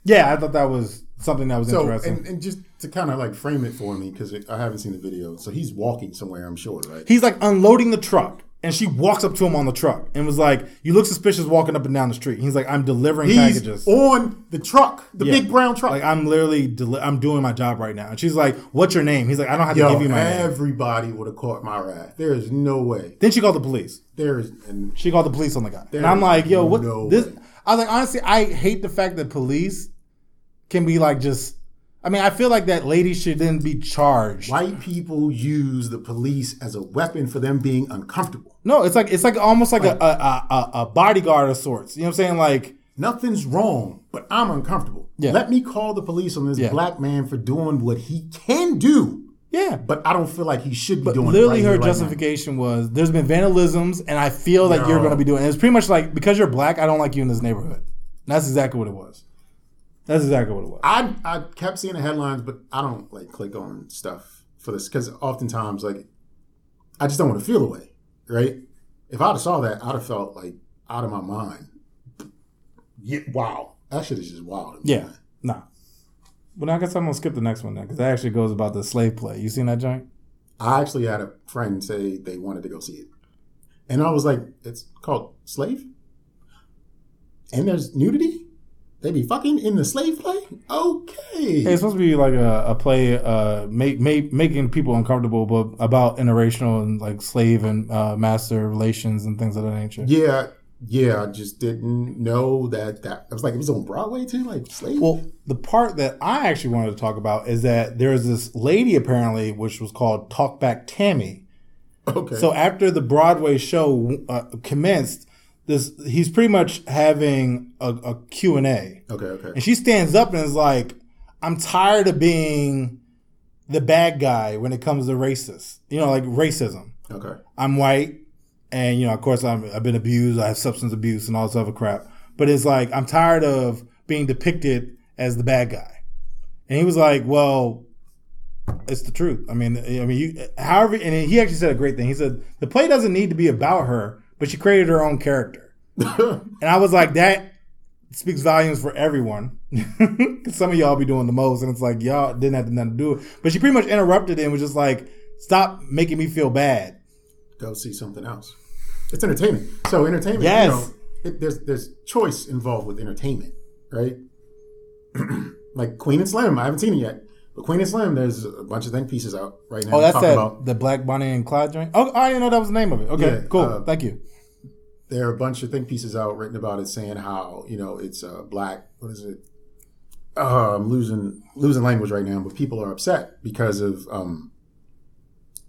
yeah, I thought that was something that was
So
interesting.
and, and just to kind of like frame it for me because I haven't seen the video. So he's walking somewhere, I'm sure, right?
he's like unloading the truck and she walks up to him on the truck and was like you look suspicious walking up and down the street he's like i'm delivering
He's
packages
on the truck, the
Yeah.
big brown truck.
like i'm literally deli- i'm doing my job right now and she's like what's your name he's like i don't have to give you my name
everybody would have caught my wrath. There is no way.
then she called the police
There is, and
she called the police on the guy and i'm like yo what
no
this
way.
i was like honestly i hate the fact that police can be like just i mean i feel like that lady should then be charged
white people use the police as a weapon for them being uncomfortable.
no it's like it's like almost like a, a, a, a bodyguard of sorts you know what i'm saying like
Nothing's wrong, but I'm uncomfortable.
Yeah.
Let me call the police on this
Yeah.
black man for doing what he can do,
yeah
but I don't feel like he should be
But
doing
literally,
it. right
her
here, right now.
justification was there's been vandalisms, and I feel that you're going to be doing. It's pretty much like because you're black, I don't like you in this neighborhood. And that's exactly what it was. That's exactly what it was.
I I kept seeing the headlines, but I don't like click on stuff for this because oftentimes like I just don't want to feel the way, right? If I'd have saw that, I'd have felt like out of my mind. Yeah, wow, that shit is just wild.
Yeah,
man.
nah. But I guess I'm gonna skip the next one then because that actually goes about the slave play. You seen that joint?
I actually had a friend say they wanted to go see it, and I was like, "It's called Slave," and there's nudity. They be fucking in the slave play? Okay.
It's supposed to be like a, a play, uh, make, make, making people uncomfortable, but about interracial and like slave and uh, master relations and things of that nature.
yeah, yeah, I just didn't know that that I was like it was on Broadway too, like slave.
Well, the part that I actually wanted to talk about is that there's this lady apparently, which was called Talkback Tammy.
okay.
So after the Broadway show uh, commenced, this he's pretty much having a, a Q and A.
okay, okay.
And she stands up and is like, I'm tired of being the bad guy when it comes to racist. You know, like racism.
Okay.
I'm white, and you know, of course, I'm, I've been abused. I have substance abuse and all this other crap. But it's like I'm tired of being depicted as the bad guy. And he was like, "Well, it's the truth. I mean, I mean, you, however." And he actually said a great thing. He said the play doesn't need to be about her, but she created her own character. and I was like, that speaks volumes for everyone. some of y'all be doing the most, and it's like y'all didn't have nothing to do it. But she pretty much interrupted it and was just like, "Stop making me feel bad."
Go see something else. It's entertainment. So entertainment,
Yes.
you know, it, there's there's choice involved with entertainment, right? like Queen and Slim, I haven't seen it yet. But Queen and Slim, there's a bunch of think pieces out right now.
Oh, that's that
about
the Black Bonnie and Clyde joint. Oh, I didn't know that was the name of it. Okay,
Yeah,
cool.
uh,
Thank you.
there are a bunch of think pieces out written about it saying how you know it's uh, black what is it uh, i'm losing losing language right now but people are upset because of um,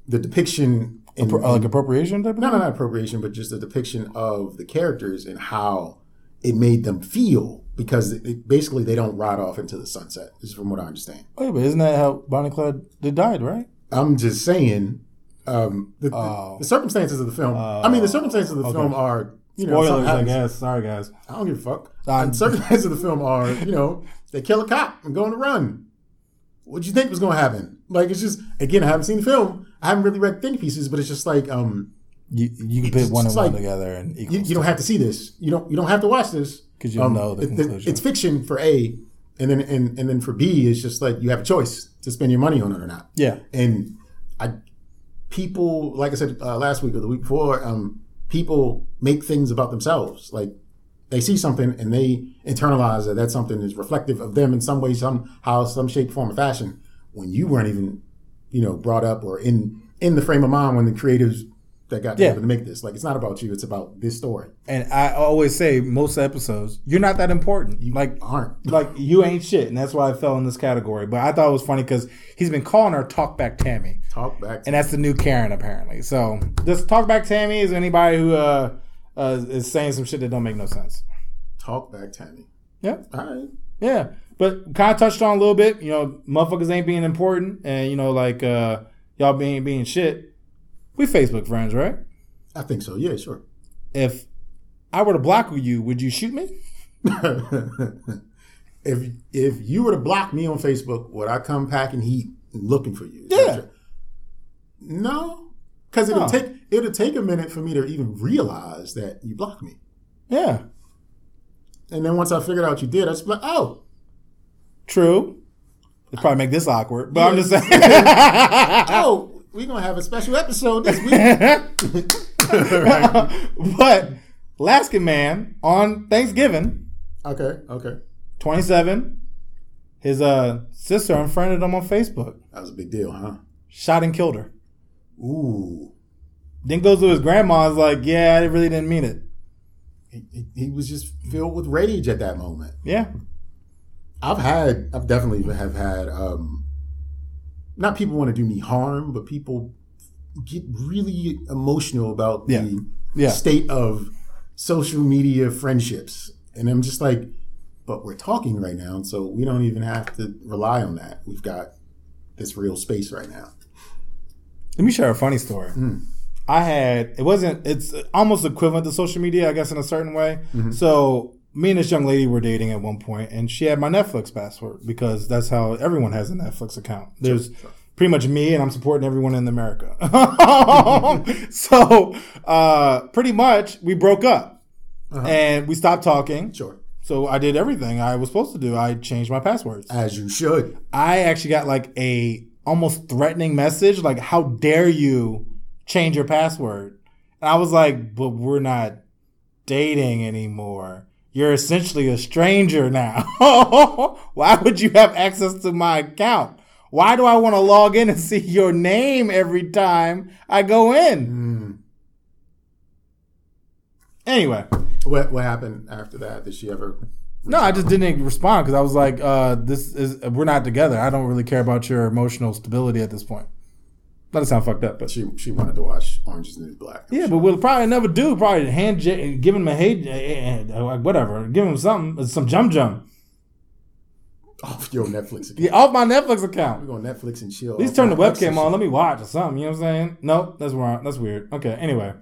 the depiction in,
Appro- like appropriation type of
no no not appropriation but just the depiction of the characters and how it made them feel because it, basically they don't ride off into the sunset is from what i understand
Wait, but isn't that how Bonnie Clyde they died, right?
i'm just saying um, the, the-
Oh.
the circumstances of the film i mean the circumstances of the film are you know
Spoilers, I guess. Sorry, guys.
I don't give a fuck.
Um,
and circumstances of the film are, you know, they kill a cop and go on the run. What do you think was going to happen? Like, it's just again, I haven't seen the film. I haven't really read think pieces, but it's just like, um,
You you can put one and
It's
one
like-
together and
you, you don't have to see this. You don't. You don't have to watch this
'Cause you
Um,
know the conclusion.
it's fiction for A, and then and and then for B, it's just like you have a choice to spend your money on it or not.
Yeah.
And I, people, like I said uh, last week or the week before, um, people make things about themselves. Like they see something and they internalize that that something is reflective of them in some way, somehow, some shape, form, or fashion. When you weren't even, you know, brought up or in in the frame of mind when the creatives that got
Yeah.
together to make this. Like it's not about you; it's about this story.
And I always say most episodes, you're not that important. You like
Aren't
like you ain't shit, and that's why I fell in this category. But I thought it was funny because he's been calling her Talkback Tammy,
talk back.
and that's the new Karen apparently. So this Talkback Tammy is anybody who uh, uh is saying some shit that don't make no sense.
talk back, Tammy.
Yeah.
All right.
Yeah, but kind of touched on a little bit. You know, motherfuckers ain't being important, and you know, like uh, y'all being being shit. We Facebook friends, right?
I think so. Yeah, sure.
If I were to block you, would you shoot me?
if if you were to block me on Facebook, would I come packing heat looking for you?
Yeah.
No, because it'll
No.
take it'll take a minute for me to even realize that you blocked me,
Yeah,
and then once I figured out you did, I was like, oh,
true. It'd probably make this awkward, but I'm just saying.
oh, we're gonna have a special episode this week.
but Alaskan man on Thanksgiving,
okay, okay,
27, his uh sister unfriended him on Facebook,
that was a big deal, huh?
shot and killed her.
Ooh,
Then goes to his grandma's like, yeah, I really didn't mean it.
he, he- he was just filled with rage at that moment.
Yeah,
I've had, I've definitely have had, um, not people want to do me harm, but people get really emotional about
Yeah.
the
Yeah.
state of social media friendships. And I'm just like, but we're talking right now, so we don't even have to rely on that. We've got this real space right now.
Let me share a funny story. Hmm. I had it wasn't it's almost equivalent to social media, I guess, in a certain way. Mm-hmm. So me and this young lady were dating at one point, and she had my Netflix password because that's how everyone has a Netflix account. There's pretty much me, and I'm supporting everyone in America. so uh, pretty much we broke up, and we stopped talking.
Sure.
So I did everything I was supposed to do. I changed my passwords.
As you should.
I actually got like a almost threatening message, like "How dare you change your password?" And I was like, "But we're not dating anymore. You're essentially a stranger now. Why would you have access to my account? Why do I want to log in and see your name every time I go in? Anyway,
What what happened after that? Did she ever?
no, I just didn't respond because I was like, uh, "This is we're not together. I don't really care about your emotional stability at this point." Not to sound fucked up, but
She she wanted to watch Orange is the New Black.
yeah, but we'll probably never do. Probably hand give him a hey, uh, whatever, give him something, some jum jum.
off your Netflix account.
Yeah, off my Netflix account.
We go Netflix and chill.
At least turn the webcam on. Let me watch or something. You know what I'm saying? Nope, that's wrong. That's weird. Okay, anyway.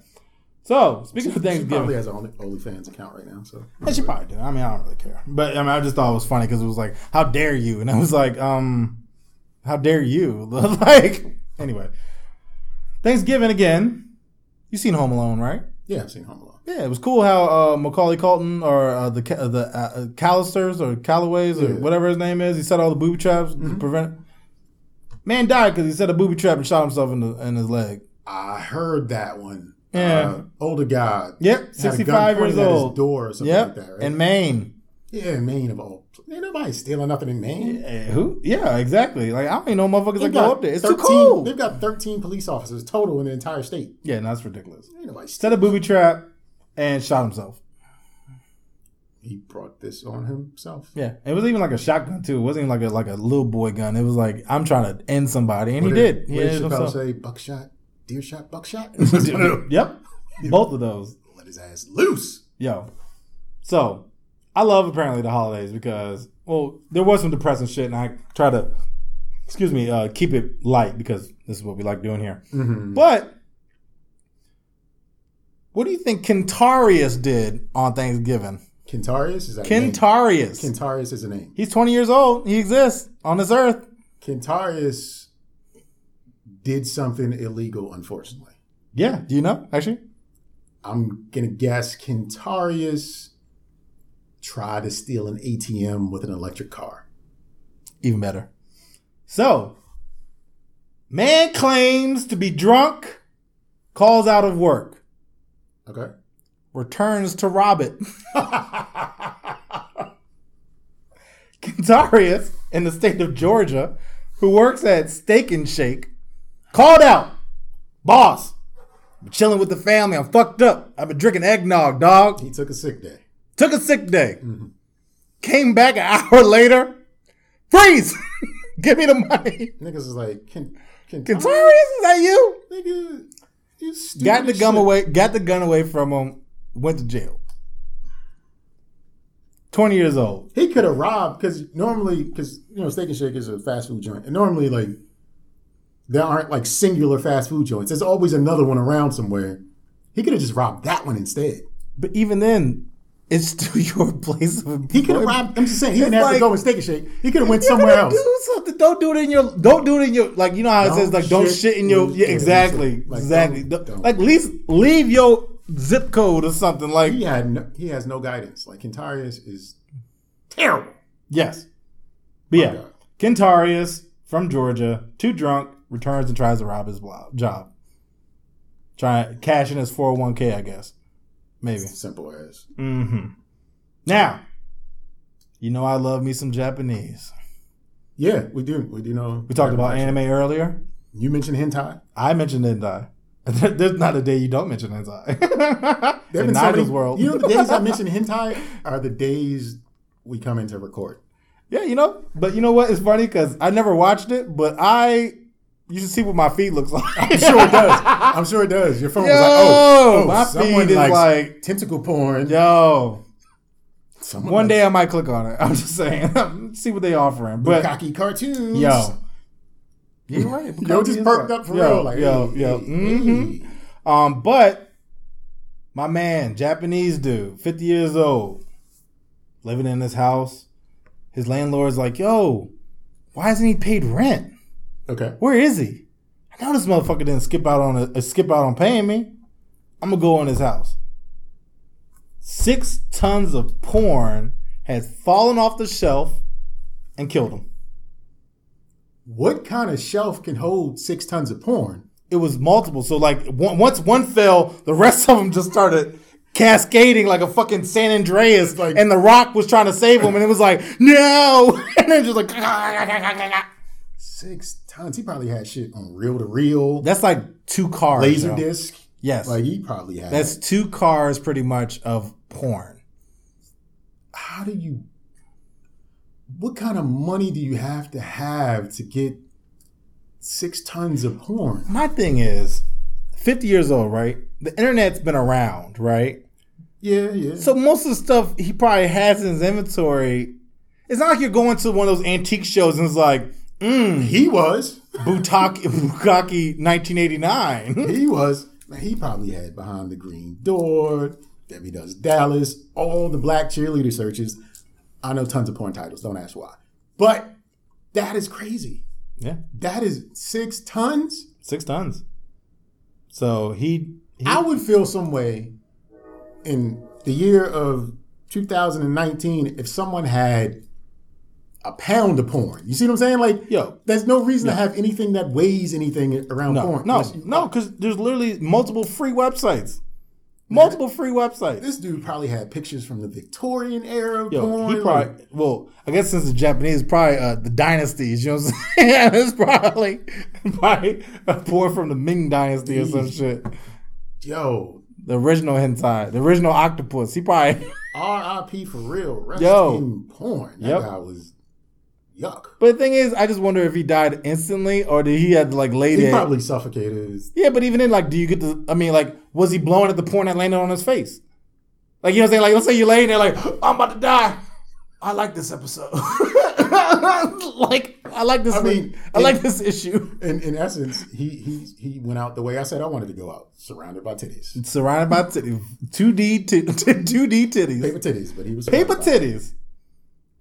So speaking of
She probably
Thanksgiving,
has an Only- OnlyFans account right now. So
yeah, she probably did. I mean, I don't really care. But I mean, I just thought it was funny because it was like, "How dare you?" And I was like, "Um, how dare you?" like, anyway. Thanksgiving again. You seen Home Alone, right?
yeah, I've seen Home Alone.
Yeah, it was cool how uh, Macaulay Culkin or uh, the Ca- the uh, Callisters or Callaways or
Yeah.
whatever his name is, he set all the booby traps to prevent. Man died because he set a booby trap and shot himself in the in his leg.
I heard that one.
Yeah.
Uh, older guy.
Yep,
had a gun
65
pointed
years
at his
old.
door or something
Yep,
like that, right?
in Maine.
yeah, Maine of all. Ain't nobody stealing nothing in Maine.
Eh, Who? Yeah, exactly. Like I don't even know motherfuckers that go up there. It's
13
too cold.
They've got 13 police officers total in the entire state.
Yeah, no, that's ridiculous.
Ain't nobody
Set a booby trap and shot himself.
He brought this on himself.
Yeah, it was even like a shotgun too. It wasn't even like a like a little boy gun. It was like I'm trying to end somebody, and
What
he did. He
What did
ended
Chappelle say? Buckshot, deer shot, buckshot.
yep, both of those.
Let his ass loose.
Yo, so I love apparently the holidays because well, there was some depressing shit, and I try to, excuse me, uh, keep it light because this is what we like doing here. But what do you think Kentarius did on Thanksgiving?
Kentarius is that a name?
Kentarius.
Kentarius is a name.
He's 20 years old. He exists on this earth.
Kentarius did something illegal, unfortunately.
Yeah. Do you know? Actually,
I'm gonna guess Kentarius tried to steal an ATM with an electric car.
even better. So, man claims to be drunk, calls out of work,
Okay.
returns to rob it. Kentarius in the state of Georgia, who works at Steak and Shake, called out, "Boss, I'm chilling with the family. I'm fucked up. I've been drinking eggnog, dog.
He took a sick day.
Took a sick day. Came back an hour later. Freeze! Give me the money."
Niggas is like, Ken, Kentarius,
Kentarius, is that you?
nigga, you stupid
Got the
as
gun away. Got the gun away from him. Went to jail. Twenty years old.
He could have robbed because normally, because you know, Steak and Shake is a fast food joint, and normally, like, there aren't like singular fast food joints. There's always another one around somewhere. He could have just robbed that one instead.
But even then, it's still your place of employment.
He could have robbed. I'm just saying, he didn't have
like-
to go and Steak and Shake. He could have went somewhere else.
Do something. Don't do it in your. Don't do it in your. Like you know how it
Don't
says like don't
shit
in your. Yeah, exactly.
like,
exactly.
don't-
Don't-. Like least leave your zip code or something. Like
He had no, he has no guidance. Like Kentarius is terrible.
yes. But yeah,
God.
Kentarius from Georgia, too drunk, returns and tries to rob his job. Try cashing his four hundred one k. I guess. Maybe.
Simple as.
Mm-hmm. Now, you know I love me some Japanese.
Yeah, we do. We do know.
We talked about anime earlier.
You mentioned hentai.
I mentioned hentai. There's not a day you don't mention hentai.
There
In
so many-
world.
You know, the days I mentioned hentai are the days we come in to record.
yeah, you know. But you know what? It's funny because I never watched it, but I you should see what my feed looks like.
I'm sure it does. I'm sure it does. Your phone was like, oh, oh
my feed is like-
tentacle porn.
Yo,
Someone
one
likes
day I might click on it. I'm just saying, see what they offering. But
cocky cartoons.
yo, you're right.
Yo, just perked up for
yo,
real. Like,
yo,
hey,
yo.
hey,
mhm.
hey.
Um, but my man, Japanese dude, 50 years old, living in this house. His landlord's like, yo, why hasn't he paid rent?
Okay.
Where is he? I know this motherfucker didn't skip out on a, uh, skip out on paying me. I'm gonna go in his house. Six tons of porn had fallen off the shelf and killed him.
What kind of shelf can hold six tons of porn?
It was multiple. So like one, once one fell, the rest of them just started cascading like a fucking San Andreas,
Like-
and the Rock was trying to save him, and it was like no, and then just like
Six He probably had shit on reel to reel,
that's like two cars.
laser disc.
Yes,
Like he probably had.
that's two cars pretty much of porn.
how do you? What kind of money do you have to have to get six tons of porn?
My thing is, fifty years old, right? The internet's been around, right?
Yeah, yeah.
So most of the stuff he probably has in his inventory, it's not like you're going to one of those antique shows and it's like, mm,
he was.
Butaki, Bukaki 1989.
He was. He probably had behind the green door. Debbie does Dallas. All the black cheerleader searches. I know tons of porn titles. Don't ask why. But that is crazy.
yeah,
That is six tons.
six tons. So he, he
I would feel some way in the year of 2019 if someone had a pound of porn. You see what I'm saying? Like,
Yo.
there's no reason to have anything that weighs anything around
no,
porn.
no,
you-
no, because there's literally multiple free websites, multiple free websites.
This dude probably had pictures from the Victorian era of
Yo,
porn.
he probably well, I guess since it's Japanese, probably uh, the dynasties. You know what I'm saying? it's probably probably a porn from the Ming dynasty or some shit.
yo,
The original hentai, the original octopus. He probably.
R.I.P. for real. Rest
Yo.
in porn. That
Yep.
guy was yuck.
But the thing is, I just wonder if he died instantly or did he had like lay
He
there.
probably suffocated.
Yeah, but even then, like, do you get the? I mean, like, was he blowing at the point that landed on his face? Like, you know what I'm saying? Like, let's say you're laying there, like, I'm about to die. I like this episode. like, I like this.
I
I
mean,
I like this issue.
In, in essence, he, he he went out the way I said I wanted to go out, surrounded by titties.
Surrounded by titties, two D, two D titties,
Paper titties, but he was
paper titties,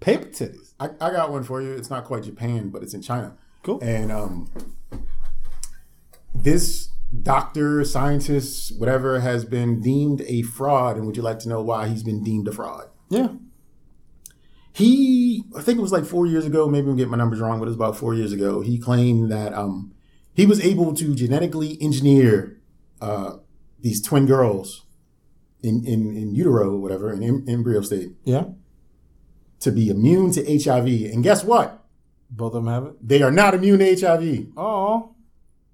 paper titties.
I, I got one for you. It's not quite Japan, but it's in China.
Cool.
And um, this doctor, scientist, whatever, has been deemed a fraud. And would you like to know why he's been deemed a fraud?
Yeah.
He, I think it was like four years ago. Maybe I'm getting my numbers wrong, but it was about four years ago. He claimed that um, he was able to genetically engineer uh, these twin girls in, in, in utero, whatever, in em- embryo state,
Yeah.
To be immune to HIV. And guess what?
Both of them have it.
They are not immune to HIV.
Oh.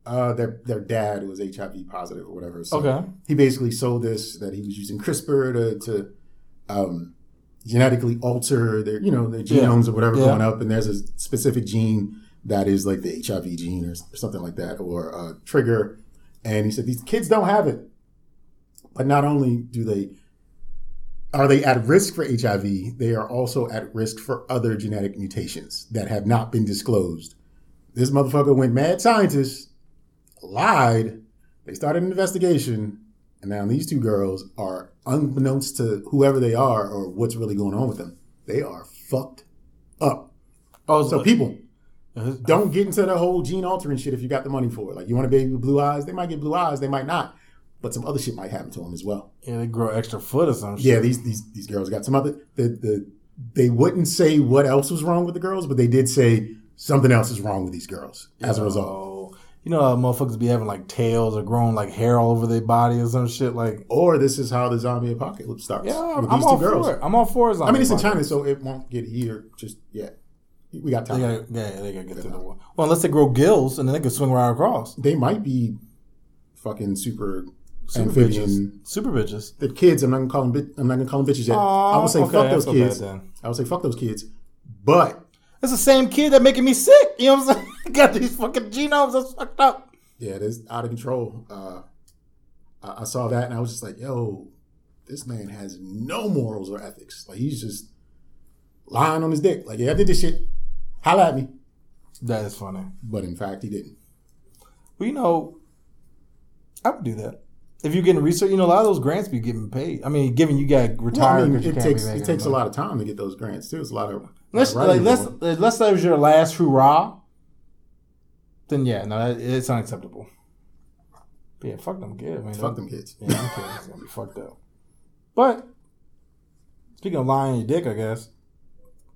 Uh, their their dad was HIV positive or whatever. So
Okay.
He basically sold this that he was using CRISPR to to um, genetically alter their you know their
Yeah.
genomes or whatever
Yeah.
going up, and there's a specific gene that is like the HIV gene or, or something like that or uh, trigger. And he said these kids don't have it, but not only do they are they at risk for HIV, they are also at risk for other genetic mutations that have not been disclosed. This motherfucker went mad scientist, lied. They started an investigation, and now these two girls are, unbeknownst to whoever they are or what's really going on with them, they are fucked up.
Oh,
So people,
Uh,
don't get into the whole gene altering shit if you got the money for it. Like you want a baby with blue eyes, they might get blue eyes, they might not, but some other shit might happen to them as well.
yeah, they grow extra foot or some shit.
Yeah, these these these girls got some other the the they wouldn't say what else was wrong with the girls, but they did say something else is wrong with these girls as a result.
Oh, you know how motherfuckers be having like tails or growing like hair all over their body or some shit. Like,
Or this is how the zombie apocalypse starts.
yeah,
with
I'm
these
all
two girls.
for it. I'm all for it.
I mean, it's in China, so it won't get here just yet. We got
They
time.
gotta, yeah, they gotta get through the war. Well, unless they grow gills and then they can swing right across.
They might be fucking super,
Super
amphibian.
bitches. Super bitches.
The kids, I'm not gonna call them. Bit, I'm not gonna call them bitches yet.
Aw,
I would say
okay,
fuck those kids. I would say fuck those kids. But
It's the same kid that making me sick. You know what I'm saying? Got these fucking genomes that's fucked up.
yeah, it is out of control. Uh, I, I saw that and I was just like, yo, this man has no morals or ethics. Like he's just lying on his dick. Like, yeah, I did this shit. Holla at me.
That is funny.
But in fact, he didn't.
Well, you know, I would do that. If you're getting research, you know, a lot of those grants be getting paid. I mean, given you got
Well,
retired,
I mean, it takes it takes a lot of time to get those grants too. It's a lot of
Let's like let's let's say it was your last hurrah. Then yeah, no, that, it's unacceptable. But yeah, fuck them kids. I mean,
fuck them kids.
Yeah, them kids is gonna be fucked up. But speaking of lying your dick, I guess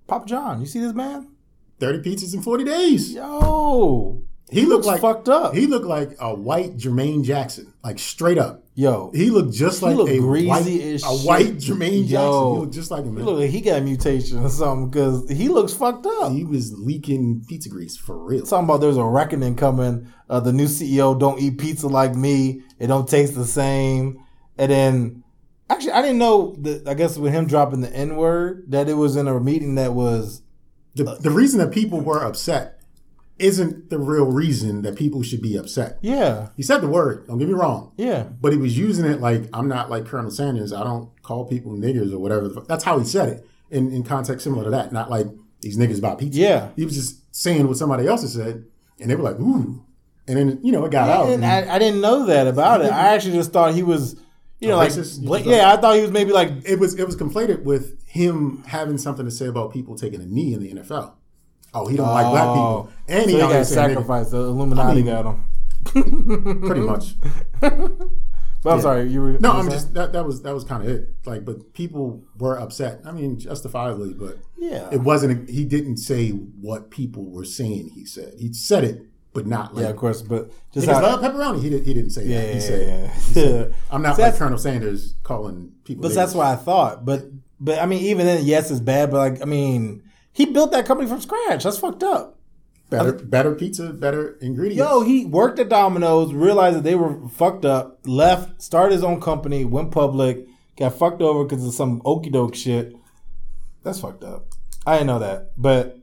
Papa John, you see this man?
Thirty pizzas in forty days.
Yo,
He, looked like
fucked up.
He looked like a white Jermaine Jackson, like straight up.
Yo,
He looked just like
looked
a
greasy
white, a white Jermaine Jackson.
Yo.
He looked just like him.
he look he got a mutation or something because he looks fucked up.
He was leaking pizza grease for real.
talking about there's a reckoning coming. Uh, the new CEO don't eat pizza like me. It don't taste the same. And then, actually, I didn't know that. I guess with him dropping the N word, that it was in a meeting that was
The, the reason that people were upset isn't the real reason that people should be upset.
yeah,
He said the word. Don't get me wrong.
yeah,
But he was using it like I'm not like Colonel Sanders. I don't call people niggers or whatever. That's how he said it in, in context similar to that. Not like these niggas about pizza.
Yeah.
He was just saying what somebody else had said, and they were like, ooh. And then you know it got out.
And I, I didn't know that about it. I actually just thought he was, you know, like bla- yeah. I thought he was maybe like
it was it was conflated with him having something to say about people taking a knee in the NFL. Oh, he don't like black oh. people, and
so
he,
he got sacrificed. The Illuminati
I mean-
got him.
pretty much.
But I'm sorry, you were
No, I'm
saying?
just that that was that was kind of it. Like, but people were upset. I mean, justifiably, but
Yeah.
it wasn't. He didn't say what people were saying. He said he said it, but not like.
yeah, of course. But just how,
love pepperoni. He didn't. He didn't say
yeah,
that. He
yeah,
said,
yeah,
he said, "I'm not like Colonel Sanders calling people."
But that's what I thought. But but I mean, even then, yes, it's bad. But like, I mean, he built that company from scratch. That's fucked up.
better, better pizza, better ingredients.
Yo, he worked at Domino's, realized that they were fucked up, left, started his own company, went public, got fucked over because of some okey doke shit. That's fucked up. I didn't know that, but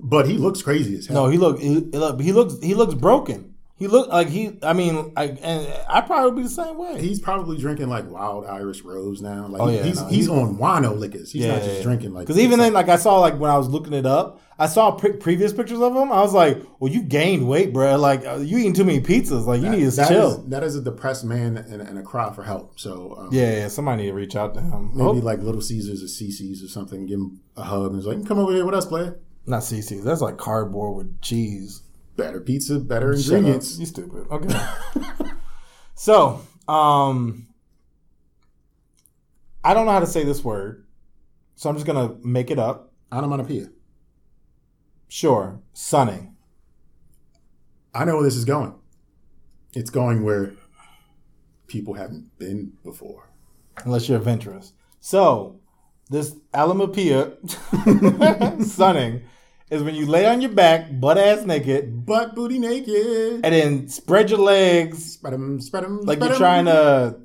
but he looks crazy as hell.
no, he look he, he look he looks he looks broken. He looked like he. I mean, I and I probably be the same way.
He's probably drinking like wild Irish rose now. Like
Oh, yeah,
he's
no,
he's
he-
on wino liquors. He's not just drinking like
because even then, like I saw like when I was looking it up, I saw pre- previous pictures of him. I was like, well, you gained weight, bro. Like uh, you eating too many pizzas. Like you need to
That
chill.
is- that is a depressed man and, and a cry for help. So um,
yeah, yeah. Somebody need to reach out to him.
maybe
Oh,
like Little Caesars or Cici's or something. Give him a hug and was like, "Come over here with us, player."
not Cici's. That's like cardboard with cheese.
Better pizza, better ingredients.
You stupid. Okay. so, um, I don't know how to say this word, so I'm just gonna make it up.
Onomatopoeia.
Sure, sunning.
I know where this is going. It's going where people haven't been before.
unless you're adventurous. So, this alamopia sunning is when you lay on your back, butt ass naked,
Butt booty naked.
and then spread your legs
Spread 'em, spread 'em,
like
spread
them.
Spread them.
Like you're trying to.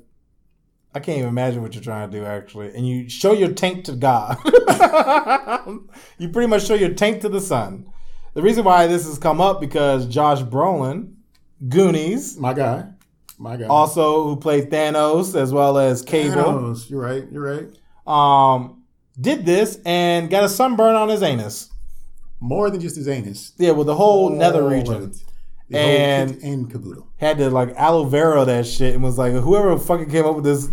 I can't even imagine what you're trying to do actually, and you show your tank to God. you pretty much show your tank to the sun. The reason why this has come up because Josh Brolin, Goonies,
My guy. My guy.
also who played Thanos as well as Cable.
Thanos. You're right. You're right.
um, did this and got a sunburn on his anus.
More than just his anus.
Yeah, well, the whole
All
nether region And-
and caboodle.
had to like aloe vera that shit and was like, whoever fucking came up with this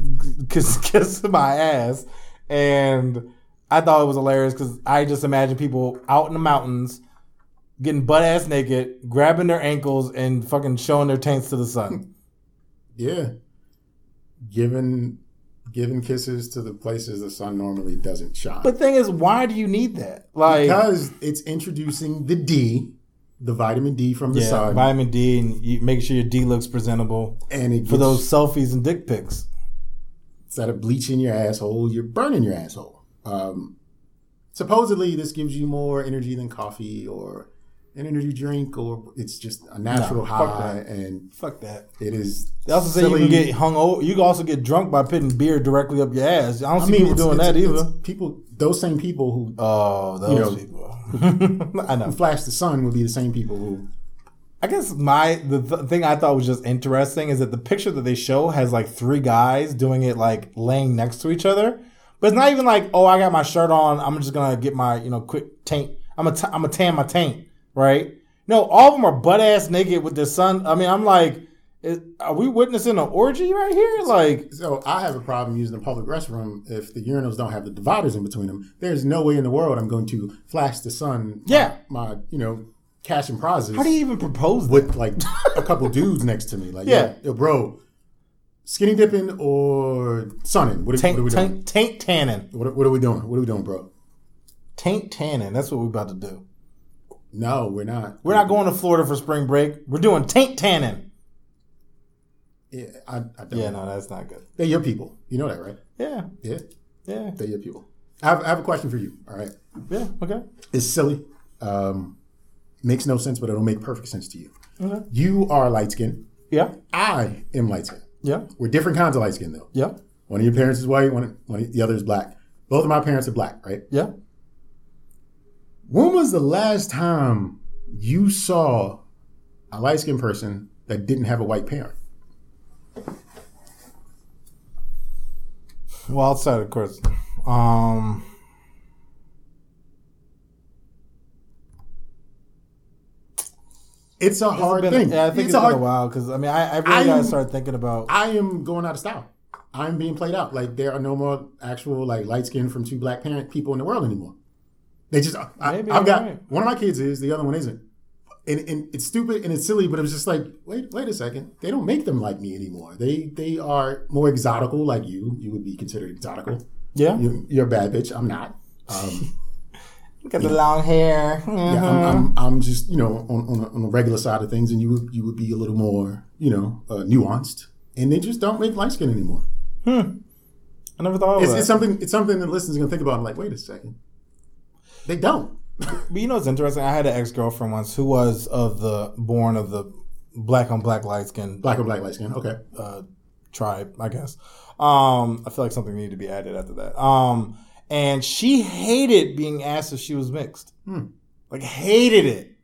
kiss, kiss my ass. And I thought it was hilarious because I just imagine people out in the mountains getting butt ass naked, grabbing their ankles and fucking showing their tanks to the sun.
Yeah. Giving giving kisses to the places the sun normally doesn't shine.
But the thing is, why do you need that? Like,
because it's introducing the D, the vitamin D from the
yeah,
sun,
vitamin D and you make sure your D looks presentable
and it
for those selfies and dick pics.
instead of bleaching your asshole, you're burning your asshole. Um, supposedly, this gives you more energy than coffee or an energy drink, or it's just a natural
fuck
high, and
Fuck that.
it is.
They also say you can get hung over. You can also get drunk by putting beer directly up your ass. I don't
I
see
mean,
people doing
it's-
that either.
it's People, those same people who
Oh, those
know,
people. I know.
flash the sun would be the same people who
I guess my the th- thing I thought was just interesting is that the picture that they show has like three guys doing it like laying next to each other, but it's not even like oh I got my shirt on I'm just gonna get my you know quick taint I'm a t- I'm a tan my taint right. No, all of them are butt ass naked with the sun. I mean I'm like, is, are we witnessing an orgy right here? Like
So I have a problem using the public restroom if the urinals don't have the dividers in between them. There's no way in the world I'm going to flash the sun.
Yeah.
my, you know cash and prizes
how do you even propose that?
with like a couple dudes next to me. Like
Yeah.
yeah, yo, bro, skinny dipping or sunning? What, are- what are we doing?
taint, taint tanning.
What, what are we doing? What are we doing, bro?
Taint tanning. That's what we're about to do.
No, we're not.
We're not going to Florida for spring break. We're doing taint tanning.
Yeah, I, I don't.
Yeah, no, that's not good.
They're your people. You know that, right?
Yeah,
Yeah,
yeah,
they're your people. I have, I have a question for you. All right.
yeah. Okay.
It's silly. Um, makes no sense, but it'll make perfect sense to you.
Okay.
You are light skinned.
Yeah,
I am light skinned.
yeah,
We're different kinds of light skin though.
yeah,
One of your parents is white, one, one of the other is black. Both of my parents are black, right?
yeah.
When was the last time you saw a light skinned person that didn't have a white parent?
Well, outside, of course. Um,
It's a hard thing.
yeah, I think
it's
it's
a
been
hard.
a while because I mean, I, I really
I'm-
gotta start thinking about.
I am going out of style. I'm being played out. Like there are no more actual like light skinned from two black parent people in the world anymore. They just I,
Maybe
I've got
right.
one of my kids is the other one isn't. And, and it's stupid and it's silly, but it was just like, wait, wait a second. They don't make them like me anymore. They they are more exotical, like you. You would be considered exotical.
yeah,
You, you're a bad bitch. I'm not. Um,
got the long hair.
yeah,
Mhm.
I'm, I'm, I'm just you know on, on, the, on the regular side of things, and you would you would be a little more you know uh, nuanced. And they just don't make light skin anymore. Hmm.
I never thought of
It's,
that.
it's something. It's something that listeners are gonna think about. I'm like, wait a second. They don't.
But you know what's interesting? I had an ex girlfriend once who was of the born of the black on black light skin
Black or black light skin. Okay.
uh, tribe, I guess. Um, I feel like something needed to be added after that. Um, and she hated being asked if she was mixed. Like hated it.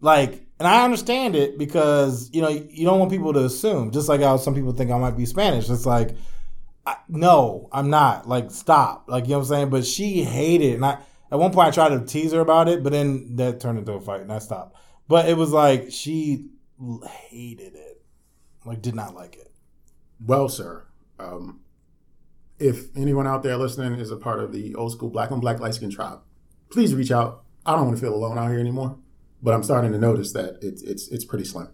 Like, and I understand it because you know you don't want people to assume. Just like how some people think I might be Spanish. It's like, I, no, I'm not. Like, stop. Like, you know what I'm saying? But she hated it, and I at one point I tried to tease her about it, but then that turned into a fight, and I stopped. But it was like she hated it, like did not like it.
Well, sir. Um, if anyone out there listening is a part of the old school black on black light skin tribe, please reach out. I don't want to feel alone out here anymore. But I'm starting to notice that it's it's it's pretty slim.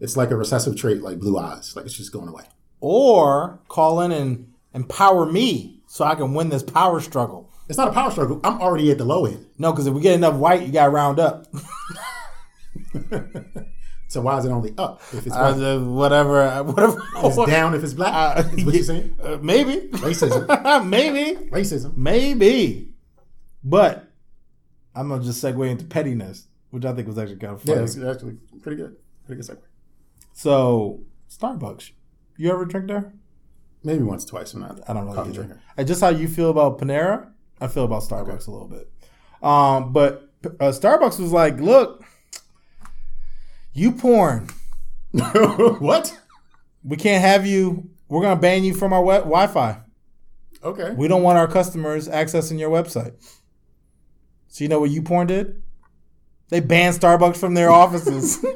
It's like a recessive trait, like blue eyes. Like it's just going away.
Or call in and empower me so I can win this power struggle.
It's not a power struggle. I'm already at the low end.
No, because if we get enough white, you got to round up.
So why is it only up if it's
Uh, whatever, whatever.
It's down if it's black.
Uh,
is what you're saying?
Uh, maybe.
Racism.
maybe.
Racism.
Maybe. But I'm going to just segue into pettiness, which I think was actually kind of
Yeah,
funny.
it's actually pretty good. Pretty good segue.
So, Starbucks. You ever drink there?
Maybe once, twice. I'm not.
I don't really
drink.
And just how you feel about Panera, I feel about Starbucks a little bit. Um, but uh, Starbucks was like, look, YouPorn.
what?
We can't have you. We're going to ban you from our web- Wi Fi.
Okay.
We don't want our customers accessing your website. So, you know what YouPorn did? They banned Starbucks from their offices.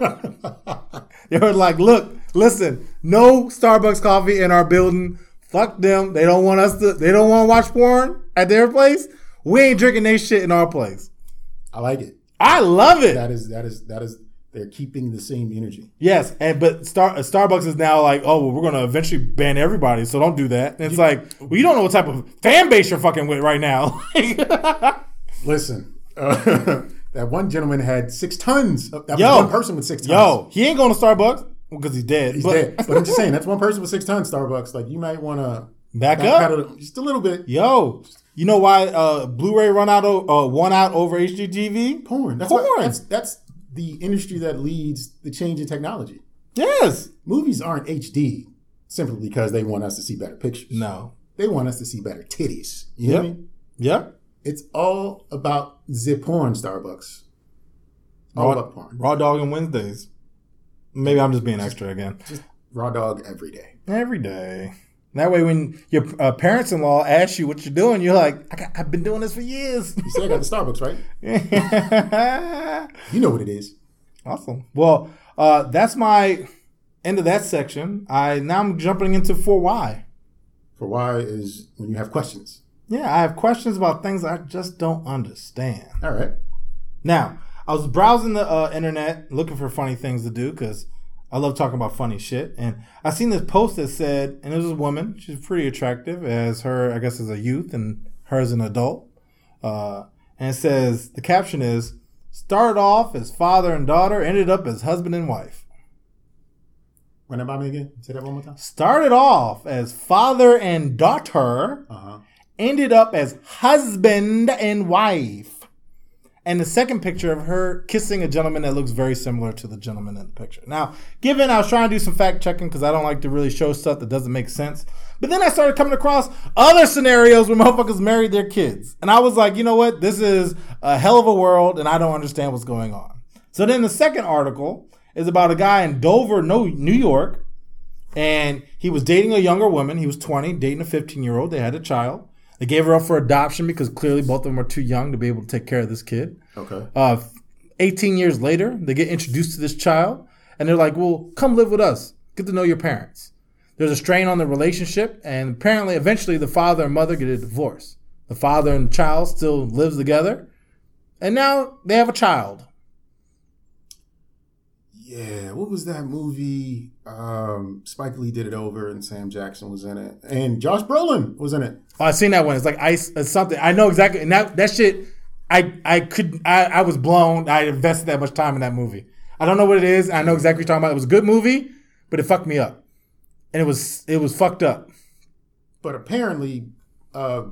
they were like, look, listen, no Starbucks coffee in our building. Fuck them. They don't want us to, they don't want to watch porn at their place. We ain't drinking their shit in our place.
I like it.
I love it.
That is that is that is they're keeping the same energy.
Yes, and but Star Starbucks is now like, oh, well, we're gonna eventually ban everybody, so don't do that. And it's like, well, you don't know what type of fan base you're fucking with right now.
Listen, uh, that one gentleman had six tons. Of, that
Yo.
was one person with six tons.
Yo, he ain't going to Starbucks because he's dead.
he's
but
dead. But I'm just saying that's one person with six tons. Starbucks, like you might want to
back up.
backpedal just a little bit.
Yo, you know why uh, Blu-ray run out o- uh, won out over HDTV?
Porn. That's
Porn.
What, that's that's the industry that leads the change in technology.
yes.
Movies aren't HD simply because they want us to see better pictures.
No.
They want us to see better titties. You know what I mean?
Yep.
It's all about the porn, Starbucks. All
Raw,
about porn.
raw dog on Wednesdays. Maybe I'm just being extra again.
Just raw dog every day.
Every day. That way, when your uh, parents-in-law ask you what you're doing, you're like, I got, I've been doing this for years.
You I got the Starbucks, right? You know what it is.
awesome. Well, uh, that's my end of that section. I now I'm jumping into for why.
For why is when you have questions.
Yeah, I have questions about things I just don't understand.
All right.
Now, I was browsing the uh, internet looking for funny things to do because I love talking about funny shit. And I seen this post that said, and it was a woman. She's pretty attractive as her, I guess, as a youth and her as an adult. Uh, and it says the caption is, Started off as father and daughter, ended up as husband and wife.
Run that by me again. Say that one more time.
Started off as father and daughter,
Uh huh.
ended up as husband and wife. And the second picture of her kissing a gentleman that looks very similar to the gentleman in the picture. Now, given I was trying to do some fact checking because I don't like to really show stuff that doesn't make sense. But then I started coming across other scenarios where motherfuckers married their kids. And I was like, you know what? This is a hell of a world and I don't understand what's going on. So then the second article is about a guy in Dover, New York, and he was dating a younger woman. He was 20, dating a 15 year old. They had a child. They gave her up for adoption because clearly both of them are too young to be able to take care of this kid.
Okay.
Uh, 18 years later, they get introduced to this child, and they're like, "Well, come live with us. Get to know your parents." There's a strain on the relationship, and apparently, eventually, the father and mother get a divorce. The father and the child still lives together, and now they have a child.
Yeah, what was that movie? Um, Spike Lee did it over, and Sam Jackson was in it, and Josh Brolin was in it.
Oh, I seen that one. It's like ice. It's something. I know exactly. And that that shit. I I could. I, I was blown. I invested that much time in that movie. I don't know what it is. I know exactly what you're talking about. It was a good movie, but it fucked me up, and it was it was fucked up.
But apparently, uh,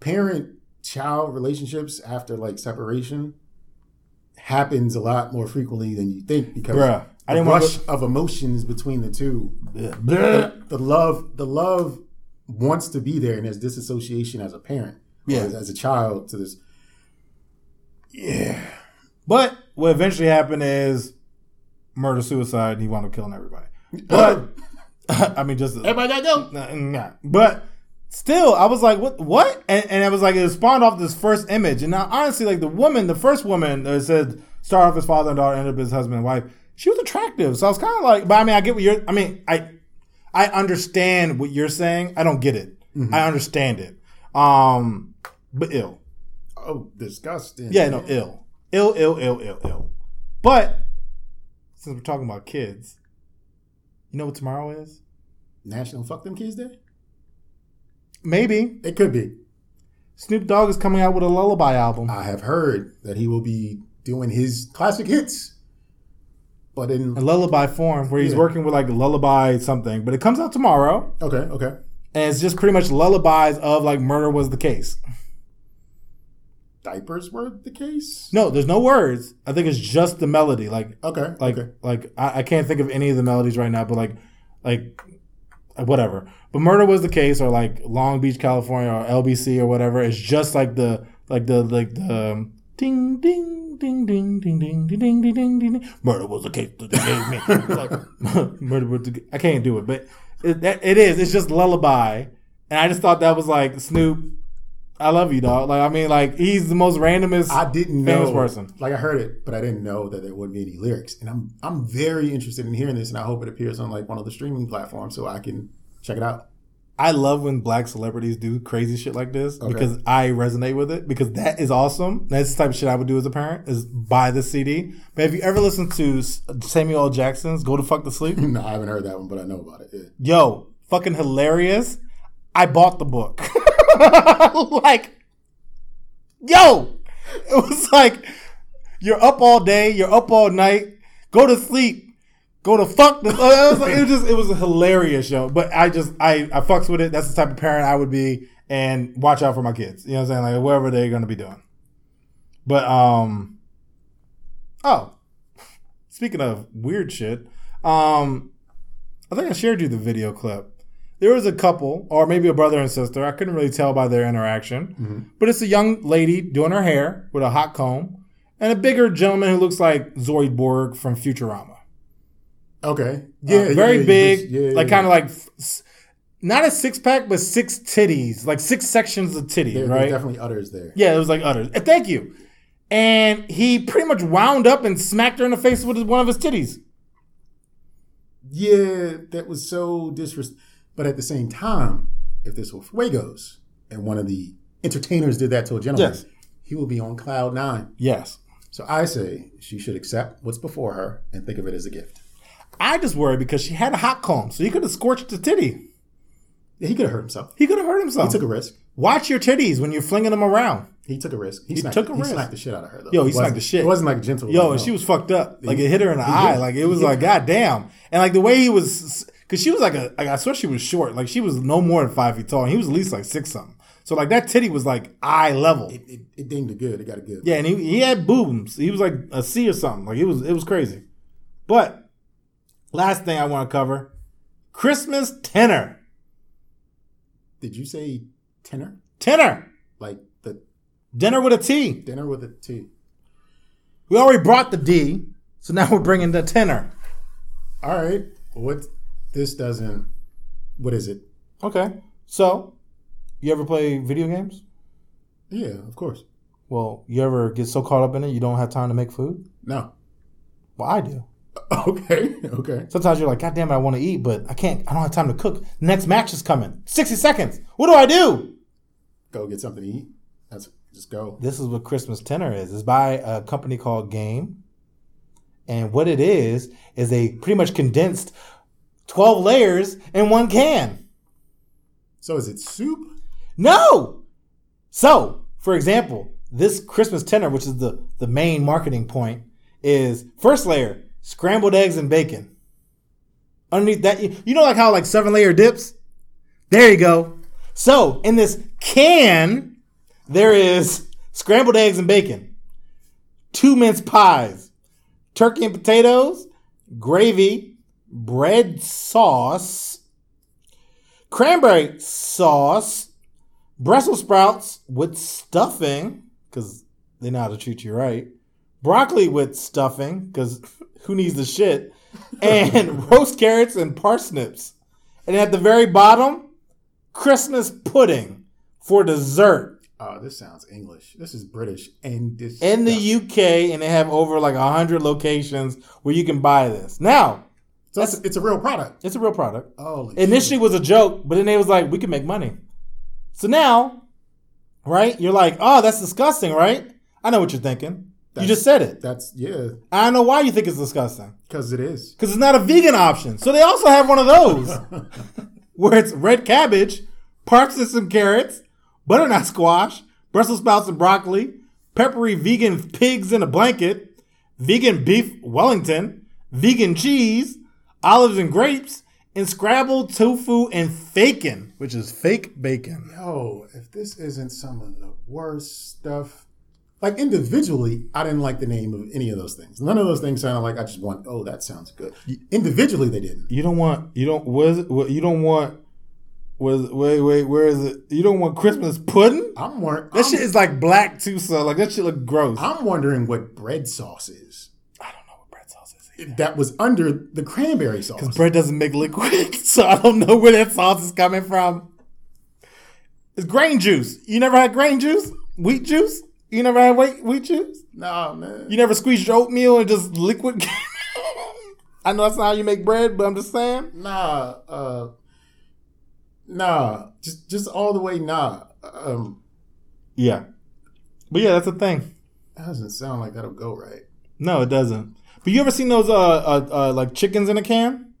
parent-child relationships after like separation happens a lot more frequently than you think because
Bruh, I didn't wanna
of emotions between the two. The, the love, the love wants to be there, and there's disassociation as a parent,
Yeah.
as, as a child to this. Yeah,
But what eventually happened is murder suicide. And he wound up killing everybody. But I mean, just
everybody got go.
Nah, nah. But still, I was like, what? What? And, and I was like, it spawned off this first image. And now, honestly, like the woman, the first woman that said, start off as father and daughter, end up as husband and wife, she was attractive. So I was kind of like, but I mean, I get what you're, I mean, I, I understand what you're saying. I don't get it. I understand it. Um, but ill.
Oh, disgusting.
Yeah, no, ill. Ill, ill, ill, ill, ill. But since we're talking about kids, you know what tomorrow is?
National Fuck Them Kids Day.
Maybe.
It could be.
Snoop Dogg is coming out with a lullaby album.
I have heard that he will be doing his classic hits, but in
a lullaby form where he's
Yeah.
working with like lullaby something, but it comes out tomorrow,
okay, okay.
and it's just pretty much lullabies of like murder was the case.
Diapers were the case.
No, there's no words. I think it's just the melody. Like,
Okay,
like,
okay.
like I, I can't think of any of the melodies right now, but like, like, whatever. But murder was the case, or like Long Beach, California, or LBC, or whatever. It's just like the like the like the um, ding ding ding ding ding ding ding ding ding ding ding. Murder was the case that they gave me. It's like, murder was the, I can't do it, but it, that, it is. It's just lullaby, and I just thought that was like Snoop. I love you, dog. Like I mean, like he's the most randomest.
I didn't
famous
know.
person.
Like I heard it, but I didn't know that there wouldn't be any lyrics. And I'm I'm very interested in hearing this, and I hope it appears on like one of the streaming platforms so I can check it out.
I love when black celebrities do crazy shit like this because I resonate with it because that is awesome. That's the type of shit I would do as a parent is buy the CD. But have you ever listened to Samuel L. Jackson's "Go to Fuck to Sleep"?
no, I haven't heard that one, but I know about it. Yeah.
Yo, fucking hilarious. I bought the book. like, yo, it was like you're up all day, you're up all night, go to sleep. Go to fuck. The, was like, it was just it was a hilarious show, but I just I I fucks with it. That's the type of parent I would be, and watch out for my kids. You know what I'm saying? Like whatever they're gonna be doing. But um, oh, speaking of weird shit, um, I think I shared you the video clip. There was a couple, or maybe a brother and sister. I couldn't really tell by their interaction, but it's a young lady doing her hair with a hot comb, and a bigger gentleman who looks like Zoidberg from Futurama.
Okay.
Yeah,
Yeah.
very
yeah,
big,
yeah,
like kind of like not a six pack, but six titties, like six sections of titty,
There-
right?
Definitely udders there.
Yeah, it was like udders. Uh, Thank you. And he pretty much wound up and smacked her in the face with his- one of his titties.
Yeah, that was so disrespectful. But at the same time, if this were Fuegos and one of the entertainers did that to a gentleman,
Yes.
he will be on cloud nine.
Yes.
So I say she should accept what's before her and think of it as a gift.
I just worried because she had a hot comb, so he could have scorched the titty.
Yeah, he could have hurt himself.
He could have hurt himself.
He took a risk.
Watch your titties when you're flinging them around.
He took a risk. He,
He
smacked,
took a
he
risk.
smacked the shit out of her though.
Yo, he smacked the shit.
It wasn't like gentle.
Yo,
no.
and she was fucked up. Like it hit her in the
He
eye. Like it was like,
did.
god damn. And like the way he was, because she was like a, like I swear she was short. Like she was no more than five feet tall, and he was at least like six something. So like that titty was like eye level.
It, it, it dinged it good. It got it good.
Yeah, and he, he had boobs. He was like a C or something. Like it was it was crazy. But last thing I want to cover, Christmas Tinner.
Did you say tenor?
Tenor.
Like the
Dinner with a T.
dinner with a T?
We already brought the D, so now we're bringing the tenor.
All right. What? This doesn't. What is it?
Okay. So, you ever play video games?
Yeah, of course.
Well, you ever get so caught up in it you don't have time to make food?
No.
Well, I do.
Okay. Okay.
Sometimes you're like, God damn it, I want to eat, but I can't. I don't have time to cook. Next match is coming. 60 seconds. What do I do?
Go get something to eat. That's just go.
This is what Christmas Tinner is. It's by a company called Game. And what it is, is they pretty much condensed 12 layers in one can.
So is it soup?
No. So, for example, this Christmas Tinner, which is the, the main marketing point, is first layer, scrambled eggs and bacon. Underneath that, you know, like how like seven layer dips? There you go. So, in this can, there is scrambled eggs and bacon, two mince pies, turkey and potatoes, gravy, bread sauce, cranberry sauce, Brussels sprouts with stuffing, because they know how to treat you right. Broccoli with stuffing, because who needs the shit? And roast carrots and parsnips. And at the very bottom, Christmas pudding for dessert.
Oh, this sounds English. This is British and this
In the UK, and they have over like 100 locations where you can buy this. Now,
so it's, it's a real product.
it's a real product.
Oh,
initially was a joke, but then they was like, we can make money. So now, right? You're like, oh, that's disgusting, right? I know what you're thinking. You just said it.
that's yeah,
I don't know why you think it's disgusting.
because it is.
Because it's not a vegan option. So they also have one of those where it's red cabbage, parsnips and carrots, butternut squash, Brussels sprouts and broccoli, peppery vegan pigs in a blanket, vegan beef Wellington, vegan cheese, olives and grapes, and scrabbled tofu and bacon, which is fake bacon.
Yo, if this isn't some of the worst stuff, like individually, I didn't like the name of any of those things. None of those things sounded like I just want. Oh, that sounds good. Individually, they didn't.
You don't want you don't Was it, you don't want was wait wait where is it? You don't want Christmas pudding?
I'm more.
That
I'm,
shit is like black too, so like that shit look gross.
I'm wondering what bread sauce is.
I don't know what bread sauce is.
That was under the cranberry sauce.
Because bread doesn't make liquid, so I don't know where that sauce is coming from. It's grain juice. You never had grain juice? Wheat juice? You never had wheat, wheat juice?
Nah, man.
You never squeezed your oatmeal and just liquid? I know that's not how you make bread, but I'm just saying.
Nah, uh, nah. Just, just all the way. Nah. Um,
Yeah. But yeah, that's the thing.
that doesn't sound like that'll go right.
No, it doesn't. But you ever seen those uh, uh, uh like chickens in a can?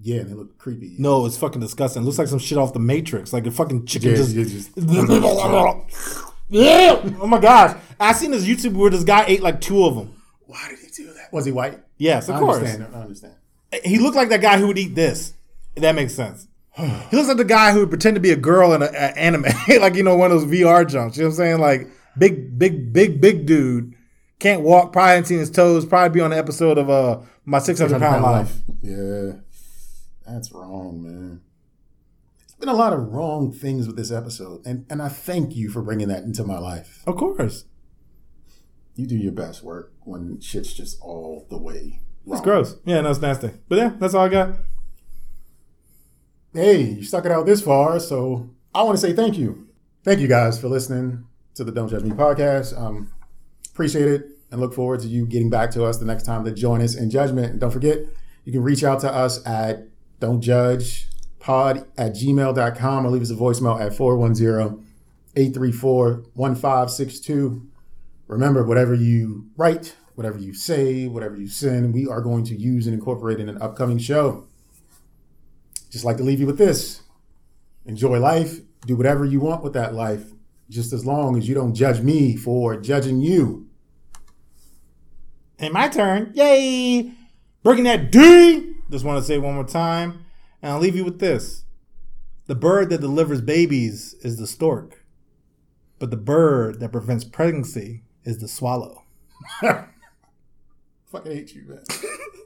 Yeah, and they look creepy.
No, it's fucking disgusting. It looks like some shit off the Matrix. Like a fucking chicken
Yeah,
just.
just-
yeah. Oh my gosh. I seen this YouTube where this guy ate like two of them.
Why did he do that? Was he white?
Yes, of
I
course.
understand. I understand.
He looked like that guy who would eat this. If that makes sense. he looks like the guy who would pretend to be a girl in an anime, like you know one of those VR jumps. You know what I'm saying? Like big, big, big, big dude can't walk. Probably ain't seen his toes. Probably be on the episode of uh my 600 pound life.
Yeah, that's wrong, man. Been a lot of wrong things with this episode, and and I thank you for bringing that into my life.
Of course,
You do your best work when shit's just all the way wrong.
it's gross. Yeah, no, it's nasty. But yeah, that's all I got.
Hey, you stuck it out this far, so I want to say thank you. Thank you guys for listening to the Don't Judge Me podcast. Um, appreciate it and look forward to you getting back to us the next time to join us in judgment. And don't forget, you can reach out to us at don't judge pod at gmail.com or leave us a voicemail at 410-834-1562. Remember, whatever you write, whatever you say, whatever you send, we are going to use and incorporate in an upcoming show. Just like to leave you with this. Enjoy life. Do whatever you want with that life. just as long as you don't judge me for judging you.
And my turn. Yay! Breaking that D. Just want to say one more time. And I'll leave you with this. The bird that delivers babies is the stork. But the bird that prevents pregnancy is the swallow.
Fucking hate you, man.